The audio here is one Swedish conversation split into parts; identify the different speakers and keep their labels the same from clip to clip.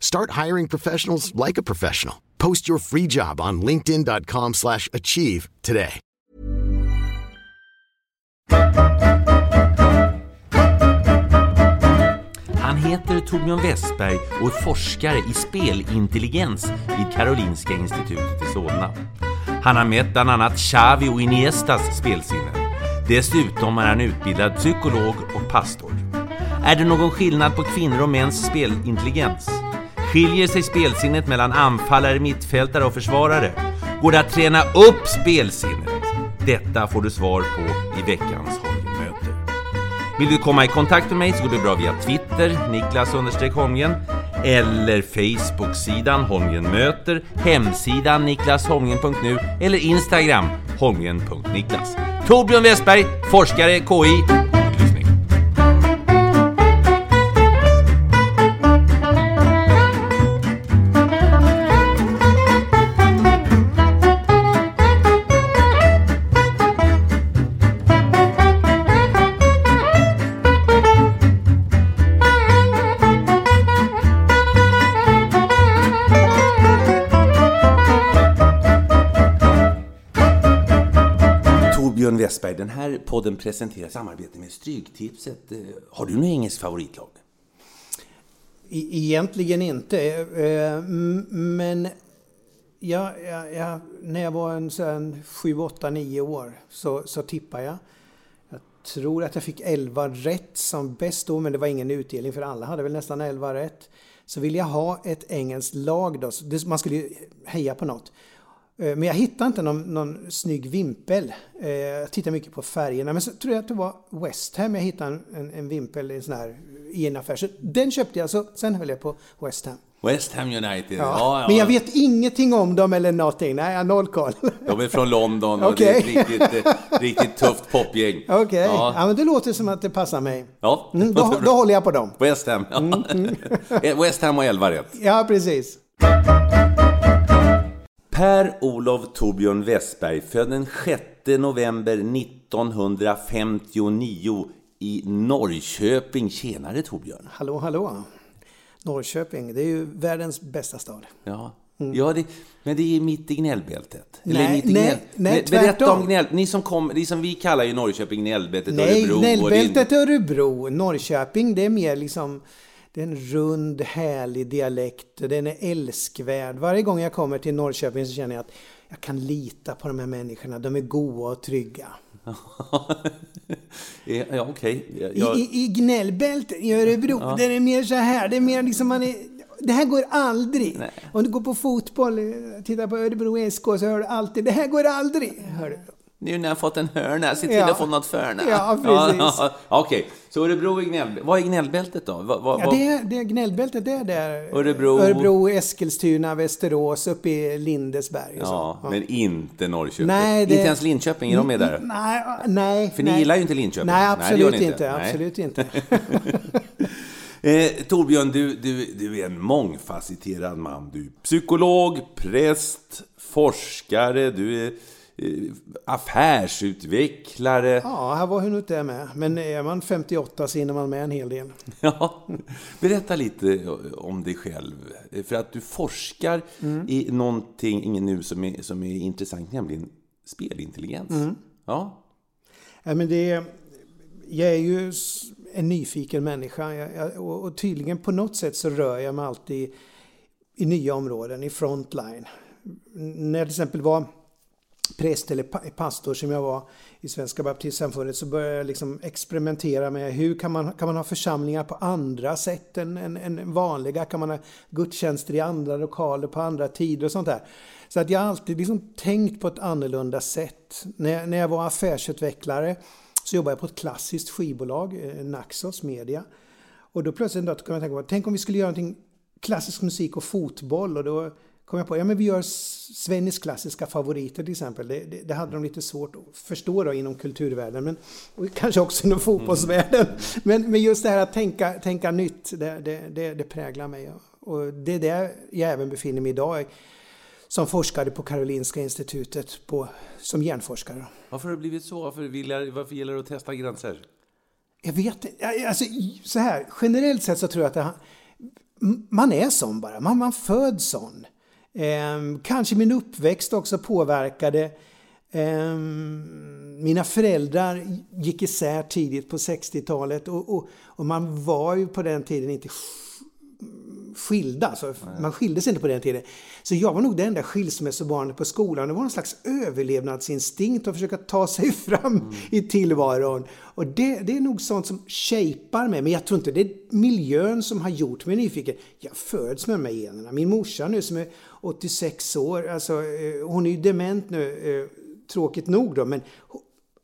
Speaker 1: Start hiring professionals like a professional. Post your free job on linkedin.com slash achieve today.
Speaker 2: Han heter Torbjörn Westberg och är forskare i spelintelligens vid Karolinska institutet i Solna. Han har mätt bland annat Xavi och Iniestas spelsinne. Dessutom är han utbildad psykolog och pastor. Är det någon skillnad på kvinnor och mäns spelintelligens? Skiljer sig spelsinnet mellan anfallare, mittfältare och försvarare? Går det att träna upp spelsinnet? Detta får du svar på i veckans Holmgren-möte. Vill du komma i kontakt med mig så går det bra via Twitter, Niklas understreck Holmgren, eller Facebook-sidan Holmgren möter, hemsidan niklasholmgren.nu eller Instagram holmgren.niklas. Torbjörn Westberg, forskare, KI. Westberg, den här podden presenterar samarbete med Stryktipset. Eh, har du något engelskt favoritlag?
Speaker 3: E- Egentligen inte. Eh, eh, men jag, jag, jag, när jag var en, en 7, 8, 9 år så, så tippade jag. Jag tror att jag fick 11 rätt som bäst då, men det var ingen utdelning för alla hade väl nästan 11 rätt. Så ville jag ha ett engelskt lag då, man skulle ju heja på något. Eh, Men jag hittade inte någon, någon snygg vimpel. Eh, Jag tittade mycket på färgerna. Men så tror jag att det var West Ham jag hittade en, en, vimpel en, sån här, i en affär. Så den köpte jag, så sen höll jag på West Ham.
Speaker 2: West Ham United.
Speaker 3: Ja.
Speaker 2: Ja, ja.
Speaker 3: Men jag vet ingenting om dem eller någonting. Nej, jag har noll koll.
Speaker 2: De är från London och det är ett riktigt, eh, riktigt tufft popgäng.
Speaker 3: Okej,
Speaker 2: Ja.
Speaker 3: ja. men det låter som att det passar mig.
Speaker 2: Ja,
Speaker 3: Mm, då, då håller jag på dem.
Speaker 2: West Ham. Ja. Eh, West Ham och 11 rätt.
Speaker 3: Ja, precis.
Speaker 2: Per-Olof Torbjörn Westberg, född den 6 november 1959 i Norrköping. Tjenare Torbjörn!
Speaker 3: Hallå, hallå. Norrköping, det är ju världens bästa stad.
Speaker 2: Ja, ja det, men det är mitt i gnällbältet. Eller
Speaker 3: Nej,
Speaker 2: mitt i
Speaker 3: nej,
Speaker 2: gnäll-
Speaker 3: nej,
Speaker 2: Ber- Berätta
Speaker 3: tvärtom.
Speaker 2: om gnäll... Ni som, kom, ni som vi kallar ju Norrköping gnällbältet,
Speaker 3: Nej,
Speaker 2: Örebro och det-
Speaker 3: Gnällbältet Örebro. Norrköping, det är mer liksom det är en rund, härlig dialekt. Den är älskvärd. Varje gång jag kommer till Norrköping så känner jag att jag kan lita på de här människorna. De är goa och trygga.
Speaker 2: Ja, ja okej. Jag- jag-
Speaker 3: I, i, I gnällbältet i Örebro, där är det mer så här. Det är mer liksom man är, det här går aldrig.
Speaker 2: Nej.
Speaker 3: Om du går på fotboll, eh, tittar på Örebro SK så hör du alltid, det här går aldrig. Hör du.
Speaker 2: Nu när jag fått en hörna, se till
Speaker 3: Ja.
Speaker 2: att få något förna.
Speaker 3: Ja, precis.
Speaker 2: Ja, Okej, så Örebro är gnällbältet. Vad är gnällbältet då? Vad, vad,
Speaker 3: Ja, det, är- det är gnällbältet, det är där.
Speaker 2: Örebro.
Speaker 3: Örebro, Eskilstuna, Västerås, uppe i Lindesberg
Speaker 2: Ja,
Speaker 3: så.
Speaker 2: men inte Norrköping.
Speaker 3: Nej, det-
Speaker 2: Inte ens Linköping, är de med där?
Speaker 3: Nej, nej.
Speaker 2: För ni
Speaker 3: nej.
Speaker 2: gillar ju inte Linköping.
Speaker 3: Nej,
Speaker 2: Nej,
Speaker 3: absolut
Speaker 2: ni inte.
Speaker 3: inte.
Speaker 2: Nej.
Speaker 3: Absolut inte.
Speaker 2: Eh, Torbjörn, du, du, du är en mångfacetterad man. Du är psykolog, präst, forskare, du är affärsutvecklare.
Speaker 3: Ja, här var hon inte med. Men är man 58 så hinner man med en hel del.
Speaker 2: Ja, berätta lite om dig själv. För att du forskar i någonting nu som är, som är intressant, nämligen spelintelligens. Ja.
Speaker 3: Ja, men det, jag är ju en nyfiken människa jag, och, och tydligen på något sätt så rör jag mig alltid i nya områden, i frontline. När jag till exempel var präst eller pastor som jag var i Svenska baptistsamfundet så började jag liksom experimentera med hur kan man, kan man ha församlingar på andra sätt än, än, än vanliga? Kan man ha gudstjänster i andra lokaler på andra tider och sånt där? Så att jag har alltid liksom tänkt på ett annorlunda sätt. När jag, när jag var affärsutvecklare så jobbade jag på ett klassiskt skivbolag, eh, Naxos Media. Och då plötsligt en dag kom jag tänka på, tänk om vi skulle göra någonting klassisk musik och fotboll och då kom jag på, ja men vi gör Svennis klassiska favoriter till exempel. Det, det, det, hade de lite svårt att förstå då inom kulturvärlden, men kanske också inom fotbollsvärlden. Mm. Men, men just det här att tänka, tänka nytt, det, det, det, präglar mig. Och det är där jag även befinner mig idag som forskare på Karolinska institutet på, som hjärnforskare.
Speaker 2: Varför har det blivit så? Varför, vill, varför gillar du att testa gränser?
Speaker 3: Jag vet inte. Alltså, så här, generellt sett så tror jag att det, man är sån bara. Man, man föds sån. Eh, kanske min uppväxt också påverkade. Eh, mina föräldrar gick isär tidigt på 60-talet och, och, och, man var ju på den tiden inte skilda. Alltså, man skilde sig inte på den tiden. Så jag var nog det enda skilsmässobarnet på skolan. Det var någon slags överlevnadsinstinkt att försöka ta sig fram mm. i tillvaron. Och det, det, är nog sånt som shapar mig. Men jag tror inte det är miljön som har gjort mig nyfiken. Jag föds med de här generna. Min morsa nu som är 86 år, alltså, eh, hon är ju dement nu, eh, tråkigt nog då, men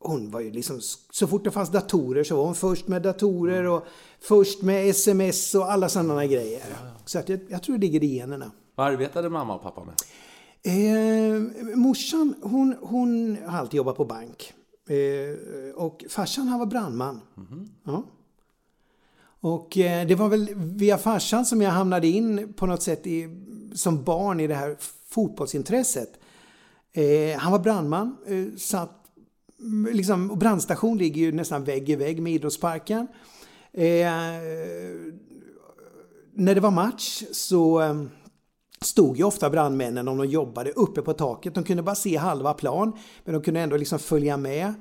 Speaker 3: hon var ju liksom, så fort det fanns datorer så var hon först med datorer och först med sms och alla sådana grejer. Ja, ja. Så att jag, jag, tror det ligger i generna.
Speaker 2: Vad arbetade mamma och pappa med?
Speaker 3: Eh, morsan, hon, hon har alltid jobbat på bank. Eh, och farsan, han var brandman. Mm ja. Och eh, det var väl via farsan som jag hamnade in på något sätt i, som barn i det här fotbollsintresset. Eh, han var brandman, eh, satt liksom, och brandstation ligger ju nästan vägg i vägg med idrottsparken. Eh, Eh, när det var match så eh, stod ju ofta brandmännen om de jobbade uppe på taket. De kunde bara se halva plan men de kunde ändå liksom följa med.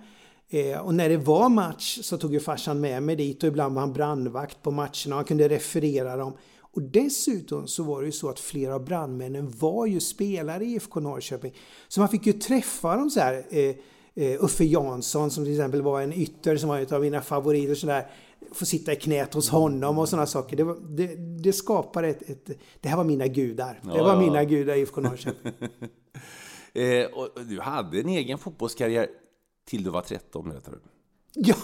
Speaker 3: Eh, och när det var match så tog ju farsan med mig dit och ibland var han brandvakt på matcherna och han kunde referera dem. Och dessutom så var det ju så att flera av brandmännen var ju spelare i IFK Norrköping. Så man fick ju träffa dem så här eh, eh, Uffe Jansson som till exempel var en ytter som var en av mina favoriter. Sådär, få sitta i knät hos honom och sådana saker. Det, var, det, det skapade ett, ett, Det här var mina gudar. Det var mina gudar i IFK Norrköping.
Speaker 2: eh, och du hade en egen fotbollskarriär till du var 13, vet du?
Speaker 3: Ja,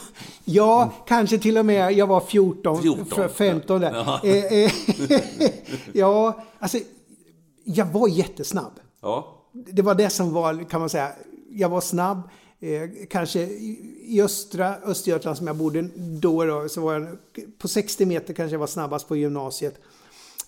Speaker 3: ja mm. kanske till och med jag var 14, 14. 15 där. Ja. Eh, eh, ja, alltså jag var jättesnabb. Ja. Det var det som var, kan man säga, jag var snabb. Eh, kanske i östra Östergötland som jag bodde då, då så var jag på 60 meter kanske jag var snabbast på gymnasiet.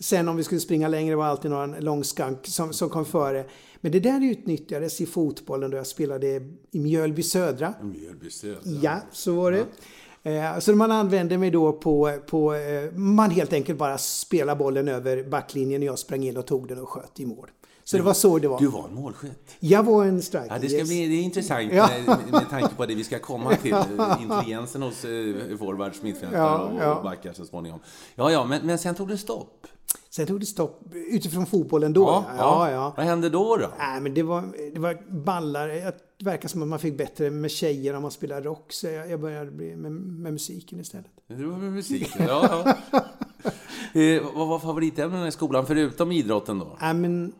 Speaker 3: Sen om vi skulle springa längre var alltid någon långskank som, som kom före. Men det där utnyttjades i fotbollen då jag spelade i Mjölby Södra.
Speaker 2: Mjölby Södra?
Speaker 3: Ja, så var det. Ja. Eh, så man använde mig då på, på, eh, man helt enkelt bara spelade bollen över backlinjen och jag sprang in och tog den och sköt i mål. Så det var så det var.
Speaker 2: Du var en målskytt.
Speaker 3: Jag var en striker.
Speaker 2: Ja, det ska bli det är intressant ja. med, med tanke på det vi ska komma till. Intelligensen hos eh, forwards, mittfältare ja, och, ja. backar så småningom. Ja, ja, men, men sen tog det stopp.
Speaker 3: Sen tog det stopp utifrån fotbollen då.
Speaker 2: Ja, ja. ja. Vad hände då? då?
Speaker 3: Nej, men det, var, det var ballar. Det verkar som att man fick bättre med tjejer om man spelade rock. Så jag, jag började bli med, med musiken istället.
Speaker 2: Du var med musiken, ja. ja. eh, vad var favoritämnena i skolan förutom idrotten då?
Speaker 3: Nej, men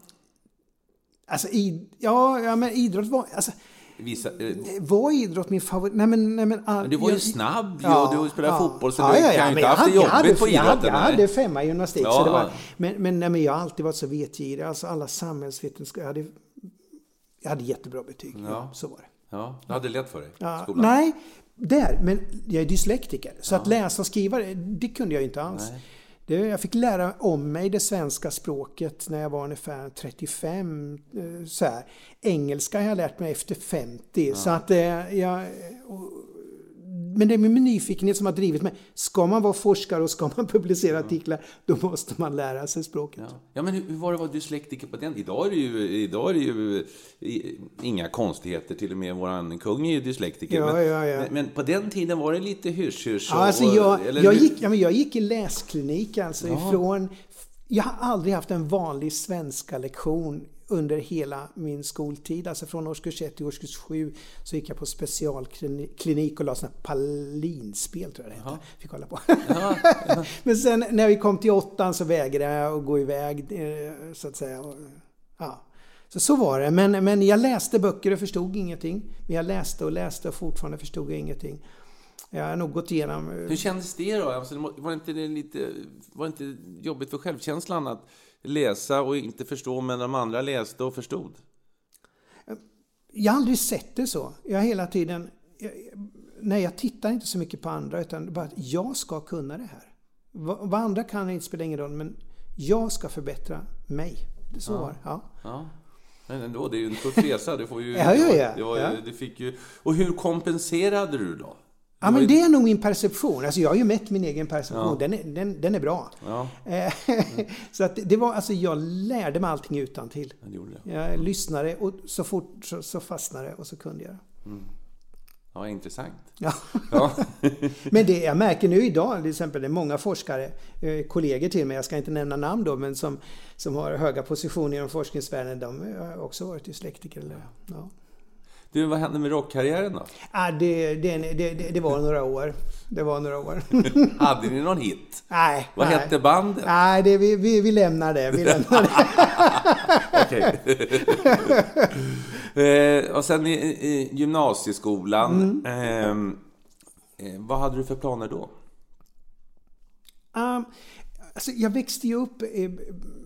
Speaker 3: Alltså, id, ja, ja, men idrott var... Alltså, Vissa, eh, var idrott min favorit? Nej, men, nej, men,
Speaker 2: men du var ju snabb ja, och du spelade ja, fotboll så ja, du ja, kan ju inte haft det jobbigt
Speaker 3: hade,
Speaker 2: på idrotten. Jag hade,
Speaker 3: jag hade femma i gymnastik. Ja. Så det var, men men, nej, men jag har alltid varit så vetgirig. Alltså alla samhällsvetenskap. Jag hade, jag hade jättebra betyg. Ja. så var det.
Speaker 2: Ja, du hade lätt för dig?
Speaker 3: Ja, nej, där. Men jag är dyslektiker. Så att läsa och skriva, det kunde jag inte alls. Nej. Det, jag fick lära om mig det svenska språket när jag var ungefär 35. Eh, så här. Engelska har jag lärt mig efter 50. Ja. Så att eh, jag... Men det är min nyfikenhet som har drivit mig. Ska man vara forskare och ska man publicera artiklar, då måste man lära sig språket.
Speaker 2: Ja, ja men hur var det att vara dyslektiker på den? Idag är det ju, idag är det ju inga konstigheter. Till och med vår kung är ju dyslektiker.
Speaker 3: Ja, men, ja.
Speaker 2: Men, men, på den tiden var det lite hysch-hysch?
Speaker 3: Ja, alltså jag, jag, gick, men jag gick i läsklinik alltså ifrån... Jag har aldrig haft en vanlig svenska lektion under hela min skoltid. Alltså från årskurs 1 till årskurs 7 så gick jag på specialklinik och la sådana Palinspel tror jag det hette. Fick hålla på. Ja, ja. Men sen när vi kom till åttan så vägrade jag att gå iväg eh, så att säga. Ja. Så, så var det. Men, men jag läste böcker och förstod ingenting. Men jag läste och läste och fortfarande förstod jag ingenting. Jag har nog gått igenom... Eh,
Speaker 2: Hur kändes det då? Alltså, var, det inte lite, var det inte jobbigt för självkänslan att läsa och inte förstå, men de andra läste och förstod?
Speaker 3: Jag har aldrig sett det så. Jag har hela tiden... Jag, nej, jag tittar inte så mycket på andra, utan bara att jag ska kunna det här. Vad, andra kan inte spelar ingen roll, men jag ska förbättra mig. Så ja. var ja.
Speaker 2: ja. Men ändå, det är ju en tuff resa. Du får ju,
Speaker 3: ja, ja.
Speaker 2: Det ja. Du fick ju, och hur kompenserade du då?
Speaker 3: Ja, men det är nog min perception. Alltså jag har ju mätt min egen perception. Ja. Den, är, den, den är bra. Ja. Mm. så att det var, alltså jag lärde mig allting utan till. Jag lyssnade och så fort så, så fastnade det och så kunde jag. Mm.
Speaker 2: Ja, intressant.
Speaker 3: Ja. ja. men det jag märker nu idag, till exempel, det är många forskare, eh, kollegor till mig, jag ska inte nämna namn då, men som, som har höga positioner inom forskningsvärlden, de har också varit dyslektiker. Eller, ja.
Speaker 2: Du, vad hände med rockkarriären då?
Speaker 3: Ah, det, det, det, det, var några år. Det var några år.
Speaker 2: Hade ni någon hit?
Speaker 3: Nej.
Speaker 2: Vad
Speaker 3: nej.
Speaker 2: hette bandet?
Speaker 3: Nej, det, vi, vi, vi lämnar det. Vi lämnar
Speaker 2: det. eh, och sen i, i gymnasieskolan. Mm. Eh, vad hade du för planer då?
Speaker 3: Um, alltså jag växte ju upp eh,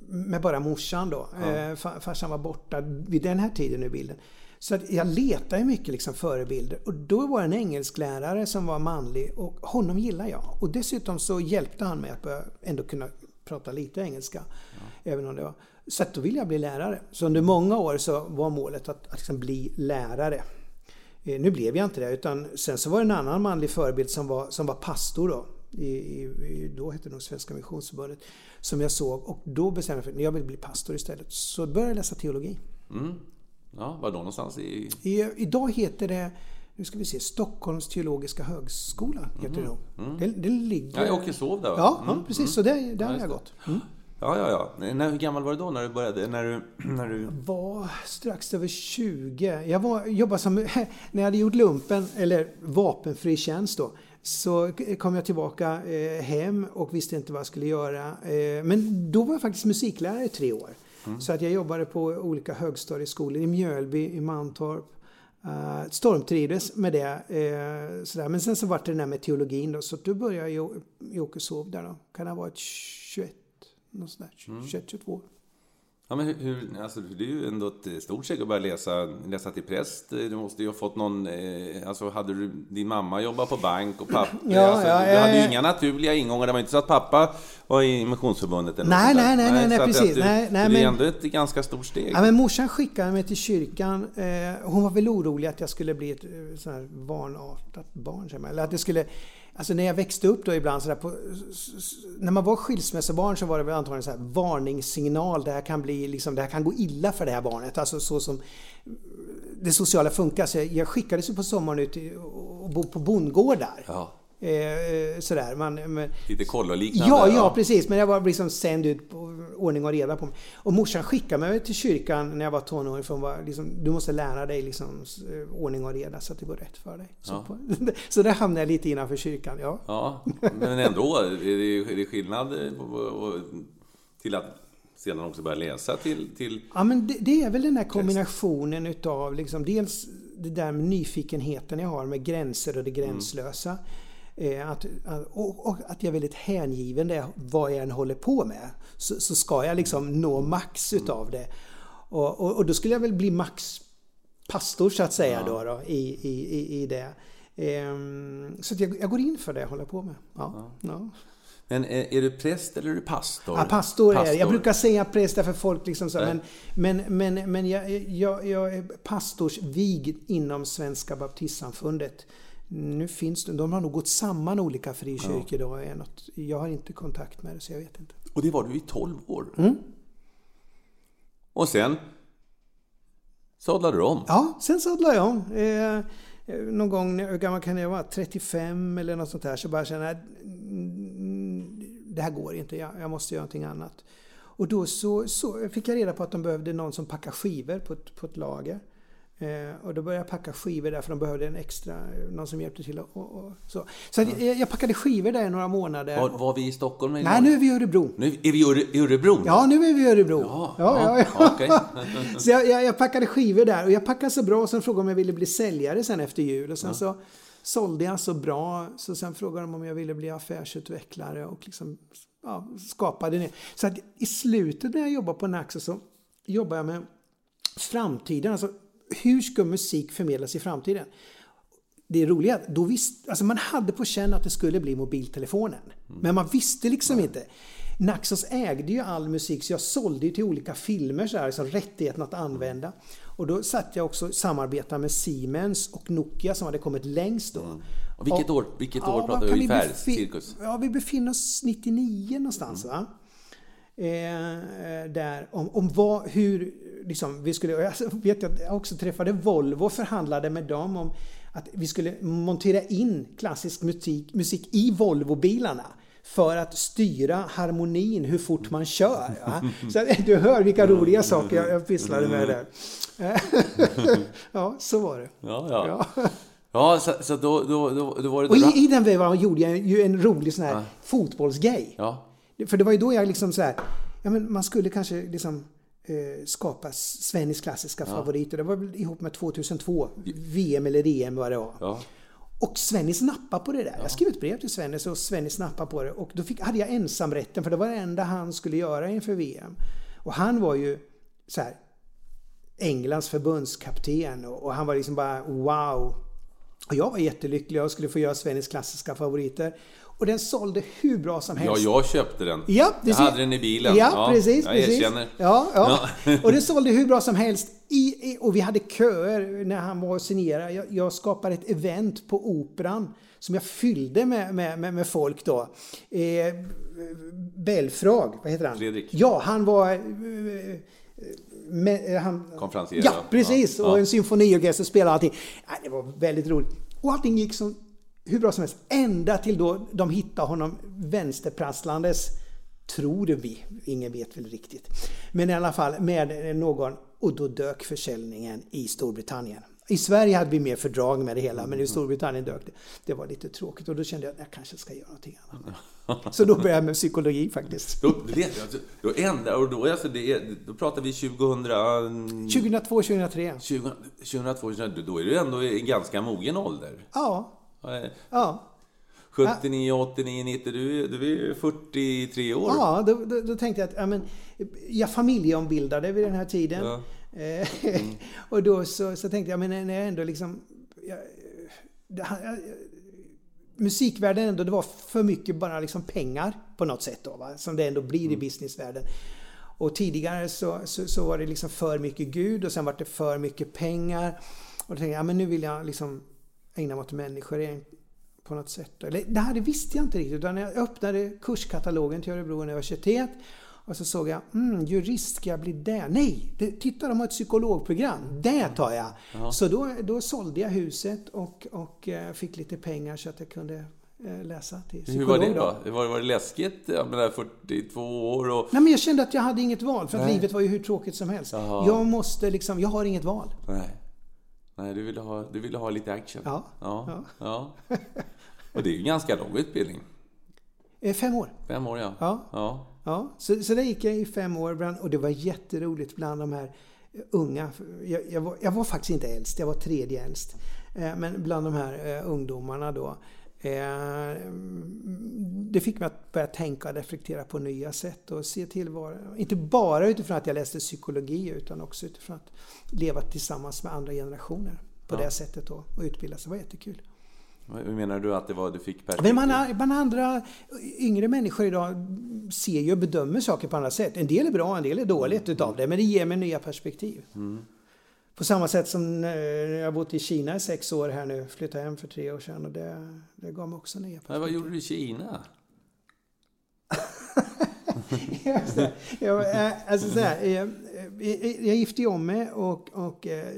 Speaker 3: med bara morsan då. Ja. Eh, farsan var borta vid den här tiden i bilden. Så jag letade mycket liksom förebilder och då var det en engelsklärare som var manlig och honom gillar jag. Och dessutom så hjälpte han mig att börja ändå kunna prata lite engelska. Ja. Även om det var... Så att då ville jag bli lärare. Så under många år så var målet att, att liksom bli lärare. Eh, nu blev jag inte det utan sen så var det en annan manlig förebild som var, som var pastor då. I, i, då hette det nog Svenska Missionsförbundet. Som jag såg och då bestämde jag mig för att jag vill bli pastor istället. Så började jag läsa teologi.
Speaker 2: Mm. Ja, var då någonstans? I...
Speaker 3: I, idag heter det nu ska vi se, Stockholms teologiska högskola heter mm. det. Mm. Det, det ligger...
Speaker 2: Ja, jag åker sov där.
Speaker 3: Ja, mm. ja, precis. Mm. Så där, där har jag gått. Mm.
Speaker 2: Ja, ja, ja. När, hur gammal var du då när du började? När du, när du...
Speaker 3: Var strax över 20. Jag var, jobbade som... När jag hade gjort lumpen, eller vapenfri tjänst då, så kom jag tillbaka eh, hem och visste inte vad jag skulle göra. Eh, men då var jag faktiskt musiklärare i tre år. Mm. Så att jag jobbade på olika högstadieskolor i Mjölby, i Mantorp. Uh, stormtrivdes med det. Uh, sådär. Men sen så var det den där med teologin då, så då började jag i Åkeshov där då. Kan ha varit 21, något sådär, 21, 22.
Speaker 2: Ja, men hur, alltså, det är ju ändå ett stort steg att börja läsa, läsa till präst. Du måste ju ha fått någon... Eh, alltså, hade du, din mamma jobbat på bank och pappa... Ja, alltså, ja, du hade ju inga naturliga ingångar. Det var inte så att pappa var i Missionsförbundet eller
Speaker 3: nej, nej, nej, nej, nej, precis. Du, nej, nej,
Speaker 2: det är ändå ett ganska stort steg.
Speaker 3: Ja, men morsan skickade mig till kyrkan. Eh, hon var väl orolig att jag skulle bli ett eh, sån här vanartat barn, eller att det skulle Alltså när jag växte upp då ibland sådär på, När man var skilsmässobarn så var det väl antagligen så här varningssignal. Det här kan bli liksom, det här kan gå illa för det här barnet. Alltså så som det sociala funkar. Så jag skickades ju på sommaren ut och bo på bondgårdar. Ja. Eh, sådär. Man, men,
Speaker 2: Lite kolloliknande?
Speaker 3: Ja, ja, precis. Men jag var liksom sänd ut på ordning och reda på mig. Och morsan skickade mig till kyrkan när jag var tonåring för hon var liksom, du måste lära dig liksom eh, ordning och reda så att det går rätt för dig. Ja. Så, på, så där hamnade jag lite innanför kyrkan, ja.
Speaker 2: Ja, men ändå. Är det skillnad till att sedan också börja läsa till... till...
Speaker 3: Ja, men det, det är väl den här kombinationen utav liksom, dels det där med nyfikenheten jag har med gränser och det gränslösa. Mm. Eh, att, och, och, att jag är väldigt hängiven det, vad jag än håller på med. Så, så ska jag liksom nå max utav det. Och, och, och, då skulle jag väl bli max pastor så att säga ja. då, då i, i, i det. Ehm, så jag, jag, går in för det jag håller på med. Ja, ja.
Speaker 2: Men är, är, du präst eller är du pastor?
Speaker 3: Ja, pastor, pastor. är jag. Jag brukar säga präst därför folk liksom så, men, men, men, men jag, jag, jag är pastorsvigd inom Svenska baptistsamfundet. Nu finns det, de har nog gått samman olika frikyrkor ja. då. Något, jag har inte kontakt med det så jag vet inte.
Speaker 2: Och det var du i 12 år?
Speaker 3: Mm.
Speaker 2: Och sen sadlade du om?
Speaker 3: Ja, sen sadlade jag om. Eh, någon gång, hur gammal kan jag vara? 35 eller något sånt där. Så bara känna att mm, det här går inte, jag, jag måste göra någonting annat. Och då så, så fick jag reda på att de behövde någon som packar skivor på ett, på ett lager. Eh, och då började jag packa skivor där för de behövde en extra, någon som hjälpte till och, och, så. Så att jag, jag packade skivor där i några månader.
Speaker 2: Var, var vi i Stockholm?
Speaker 3: Nej, nu är vi i Örebro.
Speaker 2: Nu är vi i Öre- i Örebro?
Speaker 3: Ja, nu är vi i Örebro.
Speaker 2: Ja,
Speaker 3: ja,
Speaker 2: ja,
Speaker 3: ja.
Speaker 2: okej.
Speaker 3: så jag, jag, jag packade skivor där och jag packade så bra och sen frågade de om jag ville bli säljare sen efter jul. Och sen så sålde jag så bra så sen frågade de om jag ville bli affärsutvecklare och liksom ja, skapade det. Så att i slutet när jag jobbade på Naxo så jobbade jag med framtiden. Alltså hur ska musik förmedlas i framtiden? det är roliga då visst, alltså man hade på känn att det skulle bli mobiltelefonen. Men man visste liksom inte. Naxos ägde ju all musik så jag sålde ju till olika filmer så här, så rättigheten att använda. Och då satt jag också och samarbetade med Siemens och Nokia som hade kommit längst då.
Speaker 2: Och vilket år, vilket år
Speaker 3: vad
Speaker 2: pratar vi
Speaker 3: vi
Speaker 2: ungefär?
Speaker 3: befi-
Speaker 2: Cirkus?
Speaker 3: Ja, vi befinner oss 99 någonstans va? Eh, där om, om vad, hur, liksom, vi skulle, jag vet att jag också träffade Volvo och förhandlade med dem om att vi skulle montera in klassisk musik, musik i Volvo-bilarna för att styra harmonin, hur fort man kör. Va? Så du hör vilka roliga saker jag, jag pysslade med där. ja, så var det.
Speaker 2: Ja, ja.
Speaker 3: Ja.
Speaker 2: Ja, så, så då, då, då, då var det...
Speaker 3: Och i, i den vevan gjorde jag ju en rolig sån här fotbollsgrej.
Speaker 2: Ja.
Speaker 3: För det var ju då jag liksom så här, ja men man skulle kanske liksom eh, skapa Svennis klassiska favoriter. Det var väl ihop med 2002, VM eller EM vad det var.
Speaker 2: Ja.
Speaker 3: Och Svennis nappade på det där. Jag skrev ett brev till Svennis och Svennis nappade på det. Och då fick, hade jag ensamrätten för det var det enda han skulle göra inför VM. Och han var ju så här Englands förbundskapten och, och han var liksom bara wow. Och jag var jättelycklig och skulle få göra Svennis klassiska favoriter. Och den sålde hur bra som helst.
Speaker 2: ja, jag köpte den.
Speaker 3: Ja,
Speaker 2: jag hade den i bilen.
Speaker 3: Ja, precis.
Speaker 2: Jag
Speaker 3: precis.
Speaker 2: erkänner.
Speaker 3: Ja, ja. och det sålde hur bra som helst. I, i, och vi hade köer när han var och signerade. Jag, jag skapade ett event på Operan som jag fyllde med, med, med, med folk då. Eh, Belfrag, vad heter han?
Speaker 2: Fredrik.
Speaker 3: Ja, han var... Eh, med, eh, han,
Speaker 2: Konferencier,
Speaker 3: Ja,
Speaker 2: ja.
Speaker 3: precis.
Speaker 2: Ja,
Speaker 3: Och
Speaker 2: ja.
Speaker 3: en symfoniorkester spelade allting. Det var väldigt roligt. Och allting gick som hur bra som helst. Ända till då de hittade honom vänsterprasslandes, tror vi, ingen vet väl riktigt. Men i alla fall med någon och då dök försäljningen i Storbritannien. I Sverige hade vi mer fördrag med det hela men i Storbritannien dök det. Det var lite tråkigt och då kände jag att jag kanske ska göra någonting annat. Så då började jag med psykologi faktiskt.
Speaker 2: Då, vet, alltså, då ändrar, och då, alltså, det är, då pratar vi 2000...
Speaker 3: 2002, 2003.
Speaker 2: 20, 2002, 2002, då är du ändå i ganska mogen ålder.
Speaker 3: Ja, ja.
Speaker 2: 79, 89, 90, du, är- du är 43 år.
Speaker 3: Ja, då, då, då tänkte jag att ja, men, jag familjeombildade vid den här tiden.
Speaker 2: Ja.
Speaker 3: Eh, och då så, så tänkte jag, men när jag ändå liksom... Jag, det, jag, musikvärlden ändå, det var för mycket bara liksom pengar på något sätt då, va? som det ändå blir i businessvärlden. Och tidigare så, så, så var det liksom för mycket Gud och sen var det för mycket pengar. Och då tänkte jag, ja, men nu vill jag liksom ägna mig åt människor på något sätt. Eller, det här det visste jag inte riktigt utan jag öppnade kurskatalogen till Örebro universitet och så såg jag, mm, jurist ska jag bli där? Nej, det, titta de har ett psykologprogram, det tar jag! Så då, då sålde jag huset och, och eh, fick lite pengar så att jag kunde eh, läsa till
Speaker 2: Hur
Speaker 3: psykolog.
Speaker 2: var det
Speaker 3: då.
Speaker 2: Var, var det läskigt? Jag menar 42 år och...
Speaker 3: Nej men jag kände att jag hade inget val för att
Speaker 2: Nej.
Speaker 3: livet var ju hur tråkigt som helst.
Speaker 2: Jaha.
Speaker 3: Jag måste liksom, jag har inget val.
Speaker 2: Nej. Nej, du ville ha, du ville ha lite action.
Speaker 3: Ja.
Speaker 2: Ja. ja. Och det är ju en ganska lång utbildning.
Speaker 3: Eh, Fem år.
Speaker 2: Fem år, ja.
Speaker 3: Ja.
Speaker 2: ja.
Speaker 3: Ja, så, så där gick jag i fem år bland, och det var jätteroligt bland de här unga. Jag, jag, var, jag var faktiskt inte äldst, jag var tredje äldst. Eh, men bland de här eh, ungdomarna då. Eh, det fick mig att börja tänka och reflektera på nya sätt och se till vad, inte bara utifrån att jag läste psykologi utan också utifrån att leva tillsammans med andra generationer på det sättet då och utbilda sig. Det var jättekul.
Speaker 2: Hur menar du att det var du fick perspektiv?
Speaker 3: Men man, man andra yngre människor idag ser ju och bedömer saker på andra sätt. En del är bra, en del är dåligt utav det, men det ger mig nya perspektiv. På samma sätt som eh, jag har bott i Kina i sex år här nu, flyttade hem för tre år sedan och det, det gav mig också nya perspektiv.
Speaker 2: vad gjorde du i Kina?
Speaker 3: Jag, eh, alltså så här, jag, gifte ju om mig och, och eh,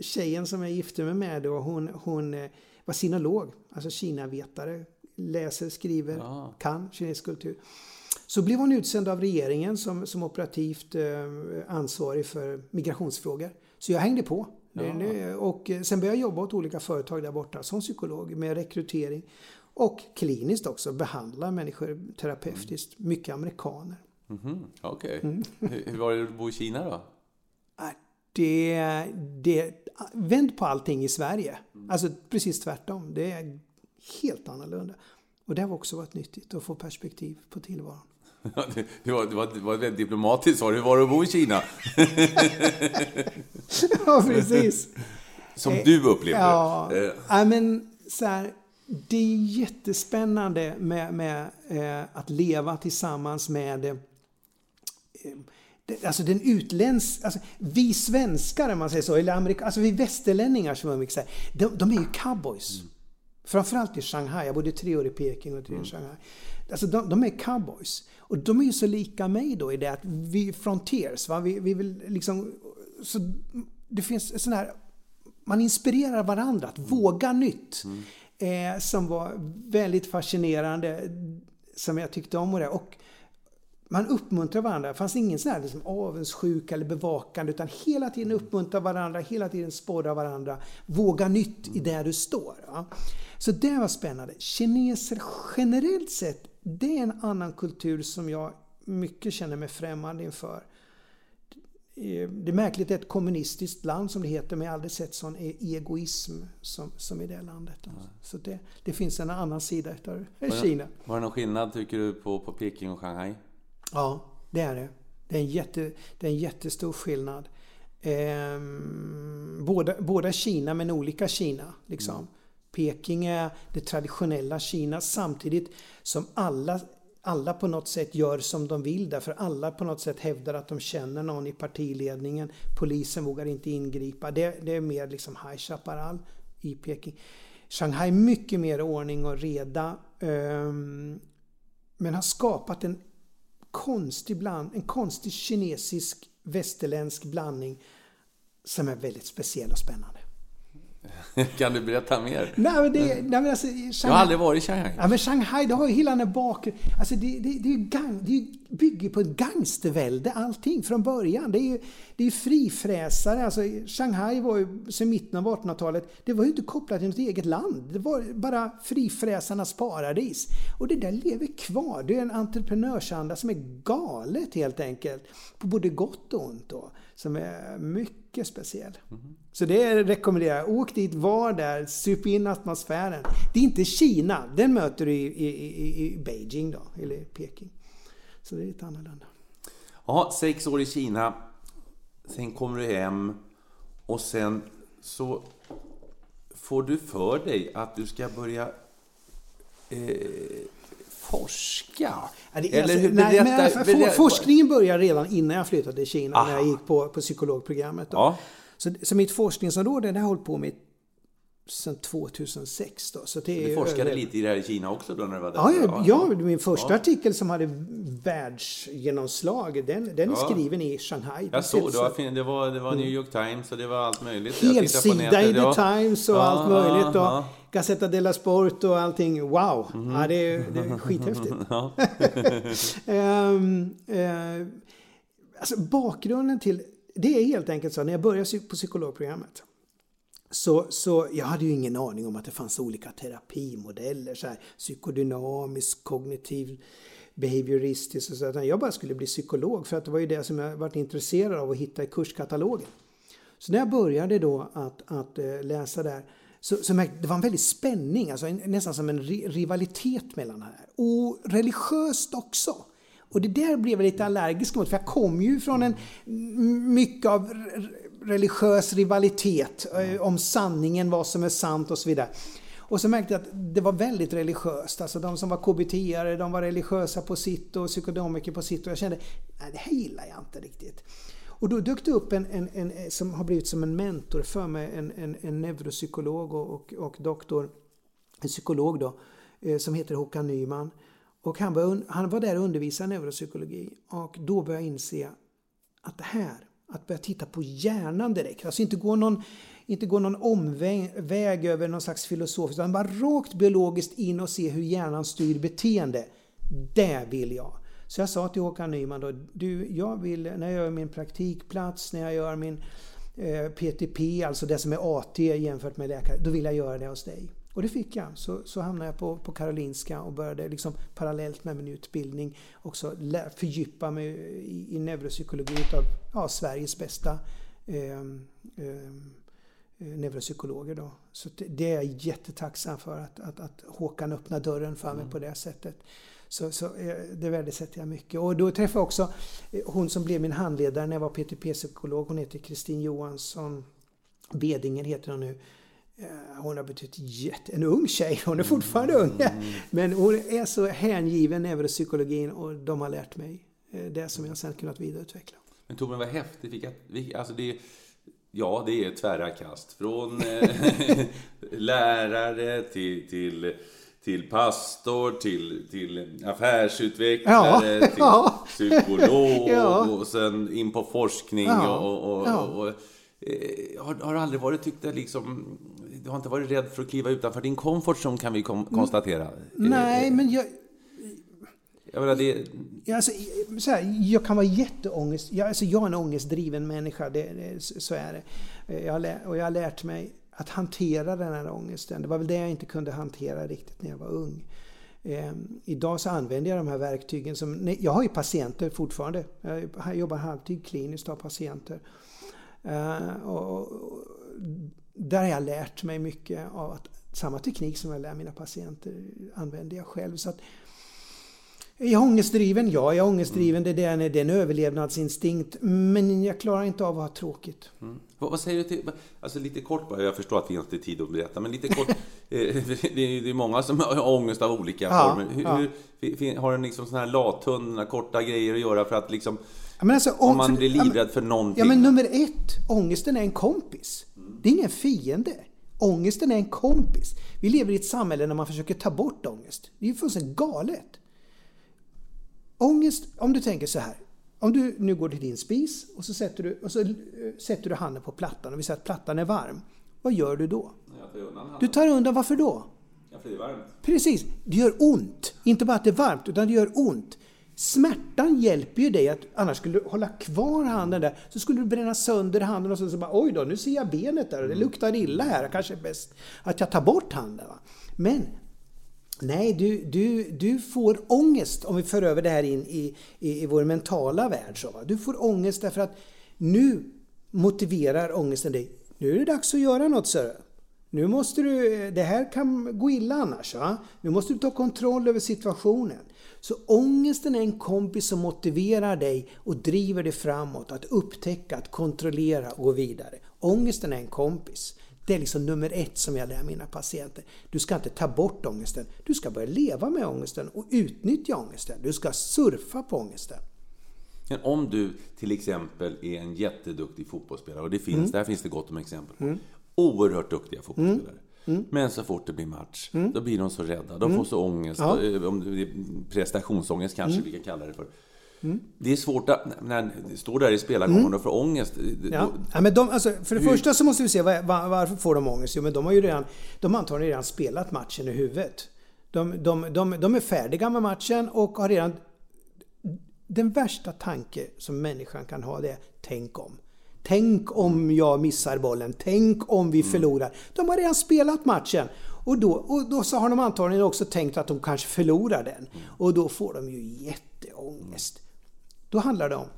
Speaker 3: tjejen som jag gifte mig med då, hon, hon eh, var sinolog, alltså Kinavetare. Läser, skriver,
Speaker 2: Ja.
Speaker 3: kan kinesisk kultur. Så blev hon utsänd av regeringen som, som operativt eh, ansvarig för migrationsfrågor. Så jag hängde på. Ja. Och sen började jag jobba åt olika företag där borta som psykolog med rekrytering. Och kliniskt också, behandla människor terapeutiskt. Mm. Mycket amerikaner.
Speaker 2: Mm -hmm. Okej. Okay. Mm. Hur var det att bo i Kina då?
Speaker 3: Det, det, vänd på allting i Sverige. Mm. Alltså precis tvärtom. Det är helt annorlunda. Och det har också varit nyttigt att få perspektiv på tillvaron.
Speaker 2: Det, var, det, var, det var väldigt diplomatiskt svar. Hur var det att bo i Kina?
Speaker 3: ja, precis.
Speaker 2: Som du upplevde
Speaker 3: ja, det. Ja, men så här, det är jättespännande med, med eh, att leva tillsammans med eh, Alltså den utländska, alltså vi svenskar om man säger så, eller amerika, alltså vi västerlänningar som man säger, de, de är ju cowboys. Mm. Framförallt i Shanghai, jag bodde tre år i Peking och tre år i mm. Shanghai. Alltså de, de, är cowboys. Och de är ju så lika mig då i det att vi frontiers, va? Vi, vi vill liksom... Så det finns sån här... Man inspirerar varandra att våga nytt. Mm. Eh, som var väldigt fascinerande, som jag tyckte om. det. Och man uppmuntrar varandra. Det fanns ingen sån här liksom avundsjuk eller bevakande utan hela tiden uppmuntra varandra, hela tiden sporra varandra. Våga nytt i det du står. Ja. Så det var spännande. Kineser generellt sett, det är en annan kultur som jag mycket känner mig främmande inför. Det är märkligt, ett kommunistiskt land som det heter, men jag har aldrig sett sån e- egoism som, som i det landet. Ja. Så det, det finns en annan sida av Kina.
Speaker 2: Var det någon skillnad, tycker du, på, på Peking och Shanghai?
Speaker 3: Ja, det är det. Det är en, jätte, det är en jättestor skillnad. Eh, båda, båda Kina, men olika Kina. Liksom. Mm. Peking är det traditionella Kina samtidigt som alla, alla på något sätt gör som de vill därför alla på något sätt hävdar att de känner någon i partiledningen. Polisen vågar inte ingripa. Det, det är mer liksom High Chaparral i Peking. Shanghai mycket mer ordning och reda. Um, men har skapat en konstig bland, en konstig kinesisk västerländsk blandning som är väldigt speciell och spännande.
Speaker 2: kan du berätta mer?
Speaker 3: Nej, men det, nej, men alltså, Shanghai,
Speaker 2: jag har aldrig varit i Shanghai.
Speaker 3: Ja, men Shanghai, det har ju hela den bakgrunden. Alltså det, det, det, gang, det bygger på ett gangstervälde allting från början. Det är ju det är frifräsare. Alltså, Shanghai var ju sedan mitten av 1800-talet, det var ju inte kopplat till något eget land. Det var bara frifräsarnas paradis. Och det där lever kvar. Det är en entreprenörsanda som är galet helt enkelt. På både gott och ont. Då, som är mycket mycket speciell. Mm. Så det rekommenderar jag. Åk dit, var där, sup in atmosfären. Det är inte Kina, den möter du i, i, i Beijing då, eller Peking. Så det är lite annorlunda.
Speaker 2: Ja, sex år i Kina. Sen kommer du hem och sen så får du för dig att du ska börja eh, forska.
Speaker 3: Ja, Eller alltså, hur, nej, men, för, forskningen började redan innan jag flyttade till Kina, Aha. när jag gick på, på psykologprogrammet. Ja. Så, så mitt forskningsområde, det har hållit på med sedan 2006. Då. Så det
Speaker 2: du forskade över... lite i det här i Kina också då när du var där?
Speaker 3: Ja, ja, ja min första ja. artikel som hade världsgenomslag, den, den är skriven i Shanghai.
Speaker 2: Jag såg, det var, det var, det var New York Times och det var allt möjligt.
Speaker 3: Helsida i The Times och allt möjligt. Och ja. Gazzetta della Sport och allting. Wow! Mm. Ja, det, är, det är skithäftigt. um, uh, alltså bakgrunden till det är helt enkelt så när jag började på psykologprogrammet så, så jag hade ju ingen aning om att det fanns olika terapimodeller, så här, psykodynamisk, kognitiv, behavioristisk och så. Utan jag bara skulle bli psykolog för att det var ju det som jag varit intresserad av att hitta i kurskatalogen. Så när jag började då att, att eh, läsa där så, så märkte, det var en väldig spänning, alltså nästan som en rivalitet mellan det här. Och religiöst också. Och det där blev jag lite allergisk mot, för jag kom ju från en mycket av religiös rivalitet mm. om sanningen, vad som är sant och så vidare. Och så märkte jag att det var väldigt religiöst. Alltså de som var KBT-are, de var religiösa på sitt och psykodomiker på sitt. Och jag kände, nej det här gillar jag inte riktigt. Och då dök det upp en, en, en eh, som har blivit som en mentor för mig, en, en, en neuropsykolog och, och, och doktor, en psykolog då, eh, som heter Håkan Nyman. Och han, började, han var där och undervisade neuropsykologi och då började jag inse att det här, att börja titta på hjärnan direkt, alltså inte gå någon, inte gå någon omväg över någon slags filosofiskt, utan bara rakt biologiskt in och se hur hjärnan styr beteende. Det vill jag. Så jag sa till Håkan Nyman då, du, jag vill, när jag gör min praktikplats, när jag gör min eh, PTP, alltså det som är AT jämfört med läkare, då vill jag göra det hos dig. Och det fick jag. Så, så hamnade jag på, på Karolinska och började liksom parallellt med min utbildning också fördjupa mig i, i neuropsykologi av ja, Sveriges bästa eh, eh, neuropsykologer. Då. Så det är jag jättetacksam för att, att, att Håkan öppnade dörren för mig mm. på det sättet. Så, så eh, det värdesätter jag mycket. Och då träffade jag också eh, hon som blev min handledare när jag var PTP-psykolog. Hon heter Kristin Johansson Bedinger heter hon nu. Eh, hon har betytt jätte... En ung tjej, hon är fortfarande ung. Mm. Men hon är så hängiven neuropsykologin och de har lärt mig det som jag sen kunnat vidareutveckla.
Speaker 2: Men Torbjörn, vad häftigt. Alltså det, ja, det är tvära kast. Från lärare till, till till pastor, till, till affärsutvecklare, ja, till ja. psykolog ja. och sen in på forskning. och, och, och, och eh, har, har aldrig varit tyckt att liksom, du har inte varit rädd för att kliva utanför din comfort zone kan vi kom, konstatera.
Speaker 3: Nej, men jag...
Speaker 2: Jag menar, det...
Speaker 3: Ja, alltså, så här, jag kan vara jätteångest... Jag, alltså, jag är en ångestdriven människa, det, det, så är det. Jag har, och jag har lärt mig att hantera den här ångesten. Det var väl det jag inte kunde hantera riktigt när jag var ung. Eh, idag så använder jag de här verktygen som... Nej, jag har ju patienter fortfarande. Jag jobbar halvtid kliniskt och har patienter. Eh, och, och, där har jag lärt mig mycket av att samma teknik som jag lär mina patienter använder jag själv. Så att, är jag ångestdriven? Ja, jag är ångestdriven. Det är, en, det är en överlevnadsinstinkt. Men jag klarar inte av att ha tråkigt. Mm.
Speaker 2: Vad, vad, säger du till... Alltså lite kort bara, jag förstår att vi inte har tid att berätta, men lite kort. Eh, det är många som har ångest av olika ja, former. Hur, ja. hur, har den liksom sådana här lathundar, korta grejer att göra för att liksom... Alltså, om, om, man blir livrädd för någonting?
Speaker 3: Ja, men nummer ett, ångesten är en kompis. Det är ingen fiende. Ångesten är en kompis. Vi lever i ett samhälle där man försöker ta bort ångest. Det är ju fullständigt galet. Ångest, om du tänker så här. Om du nu går till din spis och så sätter du, och så eh, sätter du handen på plattan och vi säger att plattan är varm. Vad gör du då?
Speaker 2: Tar
Speaker 3: du tar undan, varför då?
Speaker 2: Ja, för det är varmt.
Speaker 3: Precis, det gör ont. Inte bara att det är varmt, utan det gör ont. Smärtan hjälper ju dig att, annars skulle du hålla kvar handen där, så skulle du bränna sönder handen och så, så bara oj då, nu ser jag benet där och det luktar illa här, kanske är bäst att jag tar bort handen. Va? Men Nej, du, du, du får ångest om vi för över det här in i, i, i vår mentala värld. Så, va? Du får ångest därför att nu motiverar ångesten dig. Nu är det dags att göra något, så. Nu måste du, det här kan gå illa annars. Va? Nu måste du ta kontroll över situationen. Så ångesten är en kompis som motiverar dig och driver dig framåt. Att upptäcka, att kontrollera och gå vidare. Ångesten är en kompis. Det är liksom nummer ett som jag lär mina patienter. Du ska inte ta bort ångesten. Du ska börja leva med ångesten och utnyttja ångesten. Du ska surfa på ångesten.
Speaker 2: Men om du till exempel är en jätteduktig fotbollsspelare, och det finns, mm. där finns det gott om exempel på. Mm. Oerhört duktiga fotbollsspelare. Mm. Mm. Men så fort det blir match, mm. då blir de så rädda. De får så ångest. Ja. Om prestationsångest kanske vi kan kalla det för. Mm. Det är svårt att, när det står där i spelargången mm. och får ångest.
Speaker 3: Ja. ja. men de, alltså, för det Hur? första så måste vi se var, var, varför får de ångest? Jo, men de har ju redan, de har antagligen redan spelat matchen i huvudet. De, de, de, de är färdiga med matchen och har redan... Den värsta tanke som människan kan ha det är tänk om. Tänk om jag missar bollen. Tänk om vi mm. förlorar. De har redan spelat matchen. Och då, och då så har de antagligen också tänkt att de kanske förlorar den. Mm. Och då får de ju jätteångest. Då handlar det om